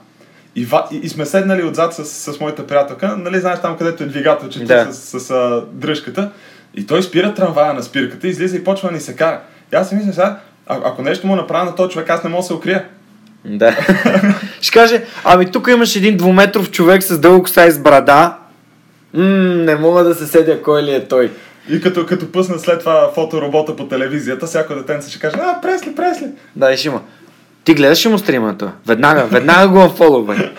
И, и, и сме седнали отзад с, с моята приятелка. Нали знаеш там, където е двигателчето да. с, с, с дръжката. И той спира трамвая на спирката, излиза и почва да ни се кара. И аз си мисля сега, а, ако нещо му направя на този човек, аз не мога да се укрия. Да. Ще каже, ами тук имаш един двуметров човек с дълго коса и с брада. М, не мога да се седя кой ли е той. И като, като пуснат след това фоторобота по телевизията, всяко детенце ще каже, а, пресли, пресли. Да, и ще има. Ти гледаш ли му стримата? Веднага, веднага го unfollowвай.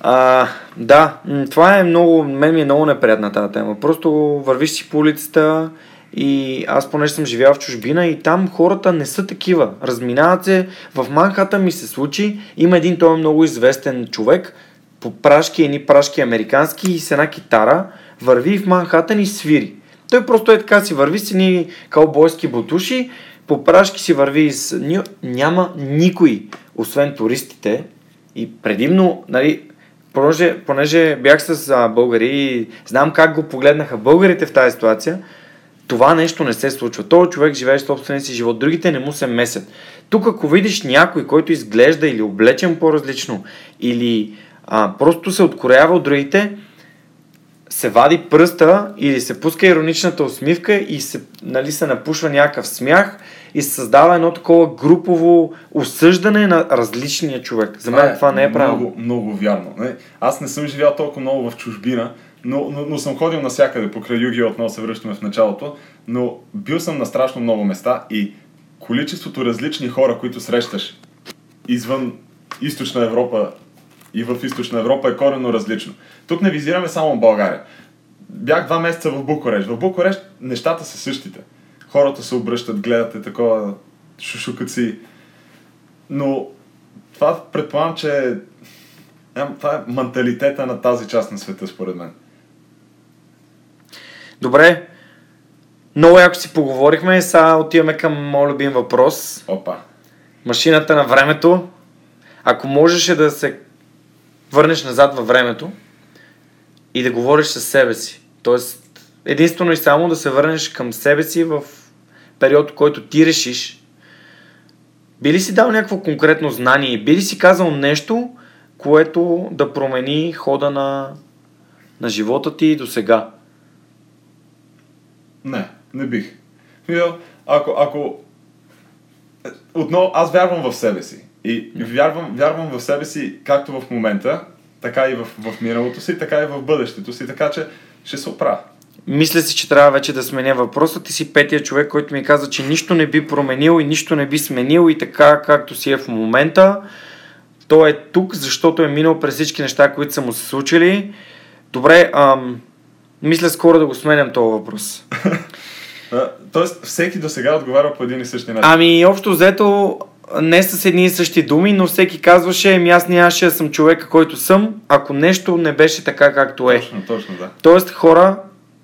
А, да, това е много, мен ми е много неприятна тази тема. Просто вървиш си по улицата и аз понеже съм живял в чужбина и там хората не са такива. Разминават се. В Манхата ми се случи, има един той е много известен човек, по прашки, едни прашки американски и с една китара, върви в Манхатън и свири. Той просто е така си върви с едни каубойски бутуши, по прашки си върви с... Ня- Няма никой, освен туристите и предимно, нали, понеже, понеже бях с а, българи и знам как го погледнаха българите в тази ситуация, това нещо не се случва. Този човек живее собствения си живот, другите не му се месят. Тук ако видиш някой, който изглежда или облечен по-различно, или а, просто се откорява от другите, се вади пръста или се пуска ироничната усмивка и се, нали, се напушва някакъв смях и се създава едно такова групово осъждане на различния човек. За мен това не е правилно. Много, много вярно. Не? Аз не съм живял толкова много в чужбина, но, но, но съм ходил навсякъде, покрай Юги, отново се връщаме в началото, но бил съм на страшно много места и количеството различни хора, които срещаш извън източна Европа и в източна Европа е коренно различно. Тук не визираме само България. Бях два месеца в Букурещ. В Букурещ нещата са същите. Хората се обръщат, гледате такова, шушукат си. Но това предполагам, че е, това е менталитета на тази част на света, според мен. Добре, много яко си поговорихме, сега отиваме към моят любим въпрос. Опа. Машината на времето. Ако можеше да се върнеш назад във времето и да говориш със себе си, т.е. единствено и само да се върнеш към себе си в период, в който ти решиш, би ли си дал някакво конкретно знание би ли си казал нещо, което да промени хода на, на живота ти до сега? Не, не бих. Ако, ако... Отново, аз вярвам в себе си. И вярвам, вярвам в себе си както в момента, така и в, в миналото си, така и в бъдещето си, така че ще се оправя. Мисля си, че трябва вече да сменя въпроса. Ти си петия човек, който ми каза, че нищо не би променил и нищо не би сменил и така както си е в момента. Той е тук, защото е минал през всички неща, които са му се случили. Добре, ам, мисля скоро да го сменям този въпрос. Тоест, всеки до сега отговаря по един и същи начин. Ами, общо взето, не с едни и същи думи, но всеки казваше, ами аз нямаше да съм човека, който съм, ако нещо не беше така, както е. Точно, точно, да. Тоест, хора,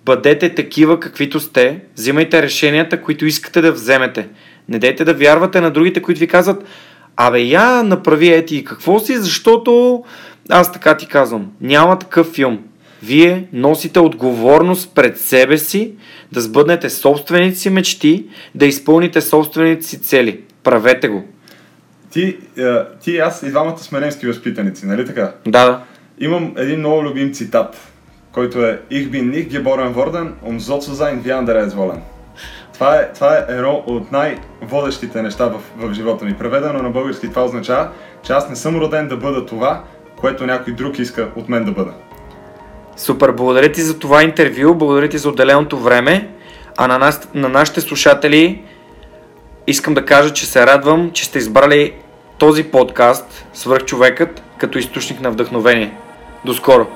бъдете такива, каквито сте, взимайте решенията, които искате да вземете. Не дейте да вярвате на другите, които ви казват, абе я направи ети и какво си, защото аз така ти казвам, няма такъв филм. Вие носите отговорност пред себе си да сбъднете собствените си мечти, да изпълните собствените си цели. Правете го. Ти, е, ти и аз и двамата сме немски възпитаници, нали така? Да, да. Имам един много любим цитат, който е Ich bin nicht geboren worden, um so zu sein wie andere es wollen. Това е, това е едно от най-водещите неща в, в живота ми. Преведено на български това означава, че аз не съм роден да бъда това, което някой друг иска от мен да бъда. Супер, благодаря ти за това интервю, благодаря ти за отделеното време, а на, нас, на нашите слушатели искам да кажа, че се радвам, че сте избрали този подкаст Свърхчовекът като източник на вдъхновение. До скоро!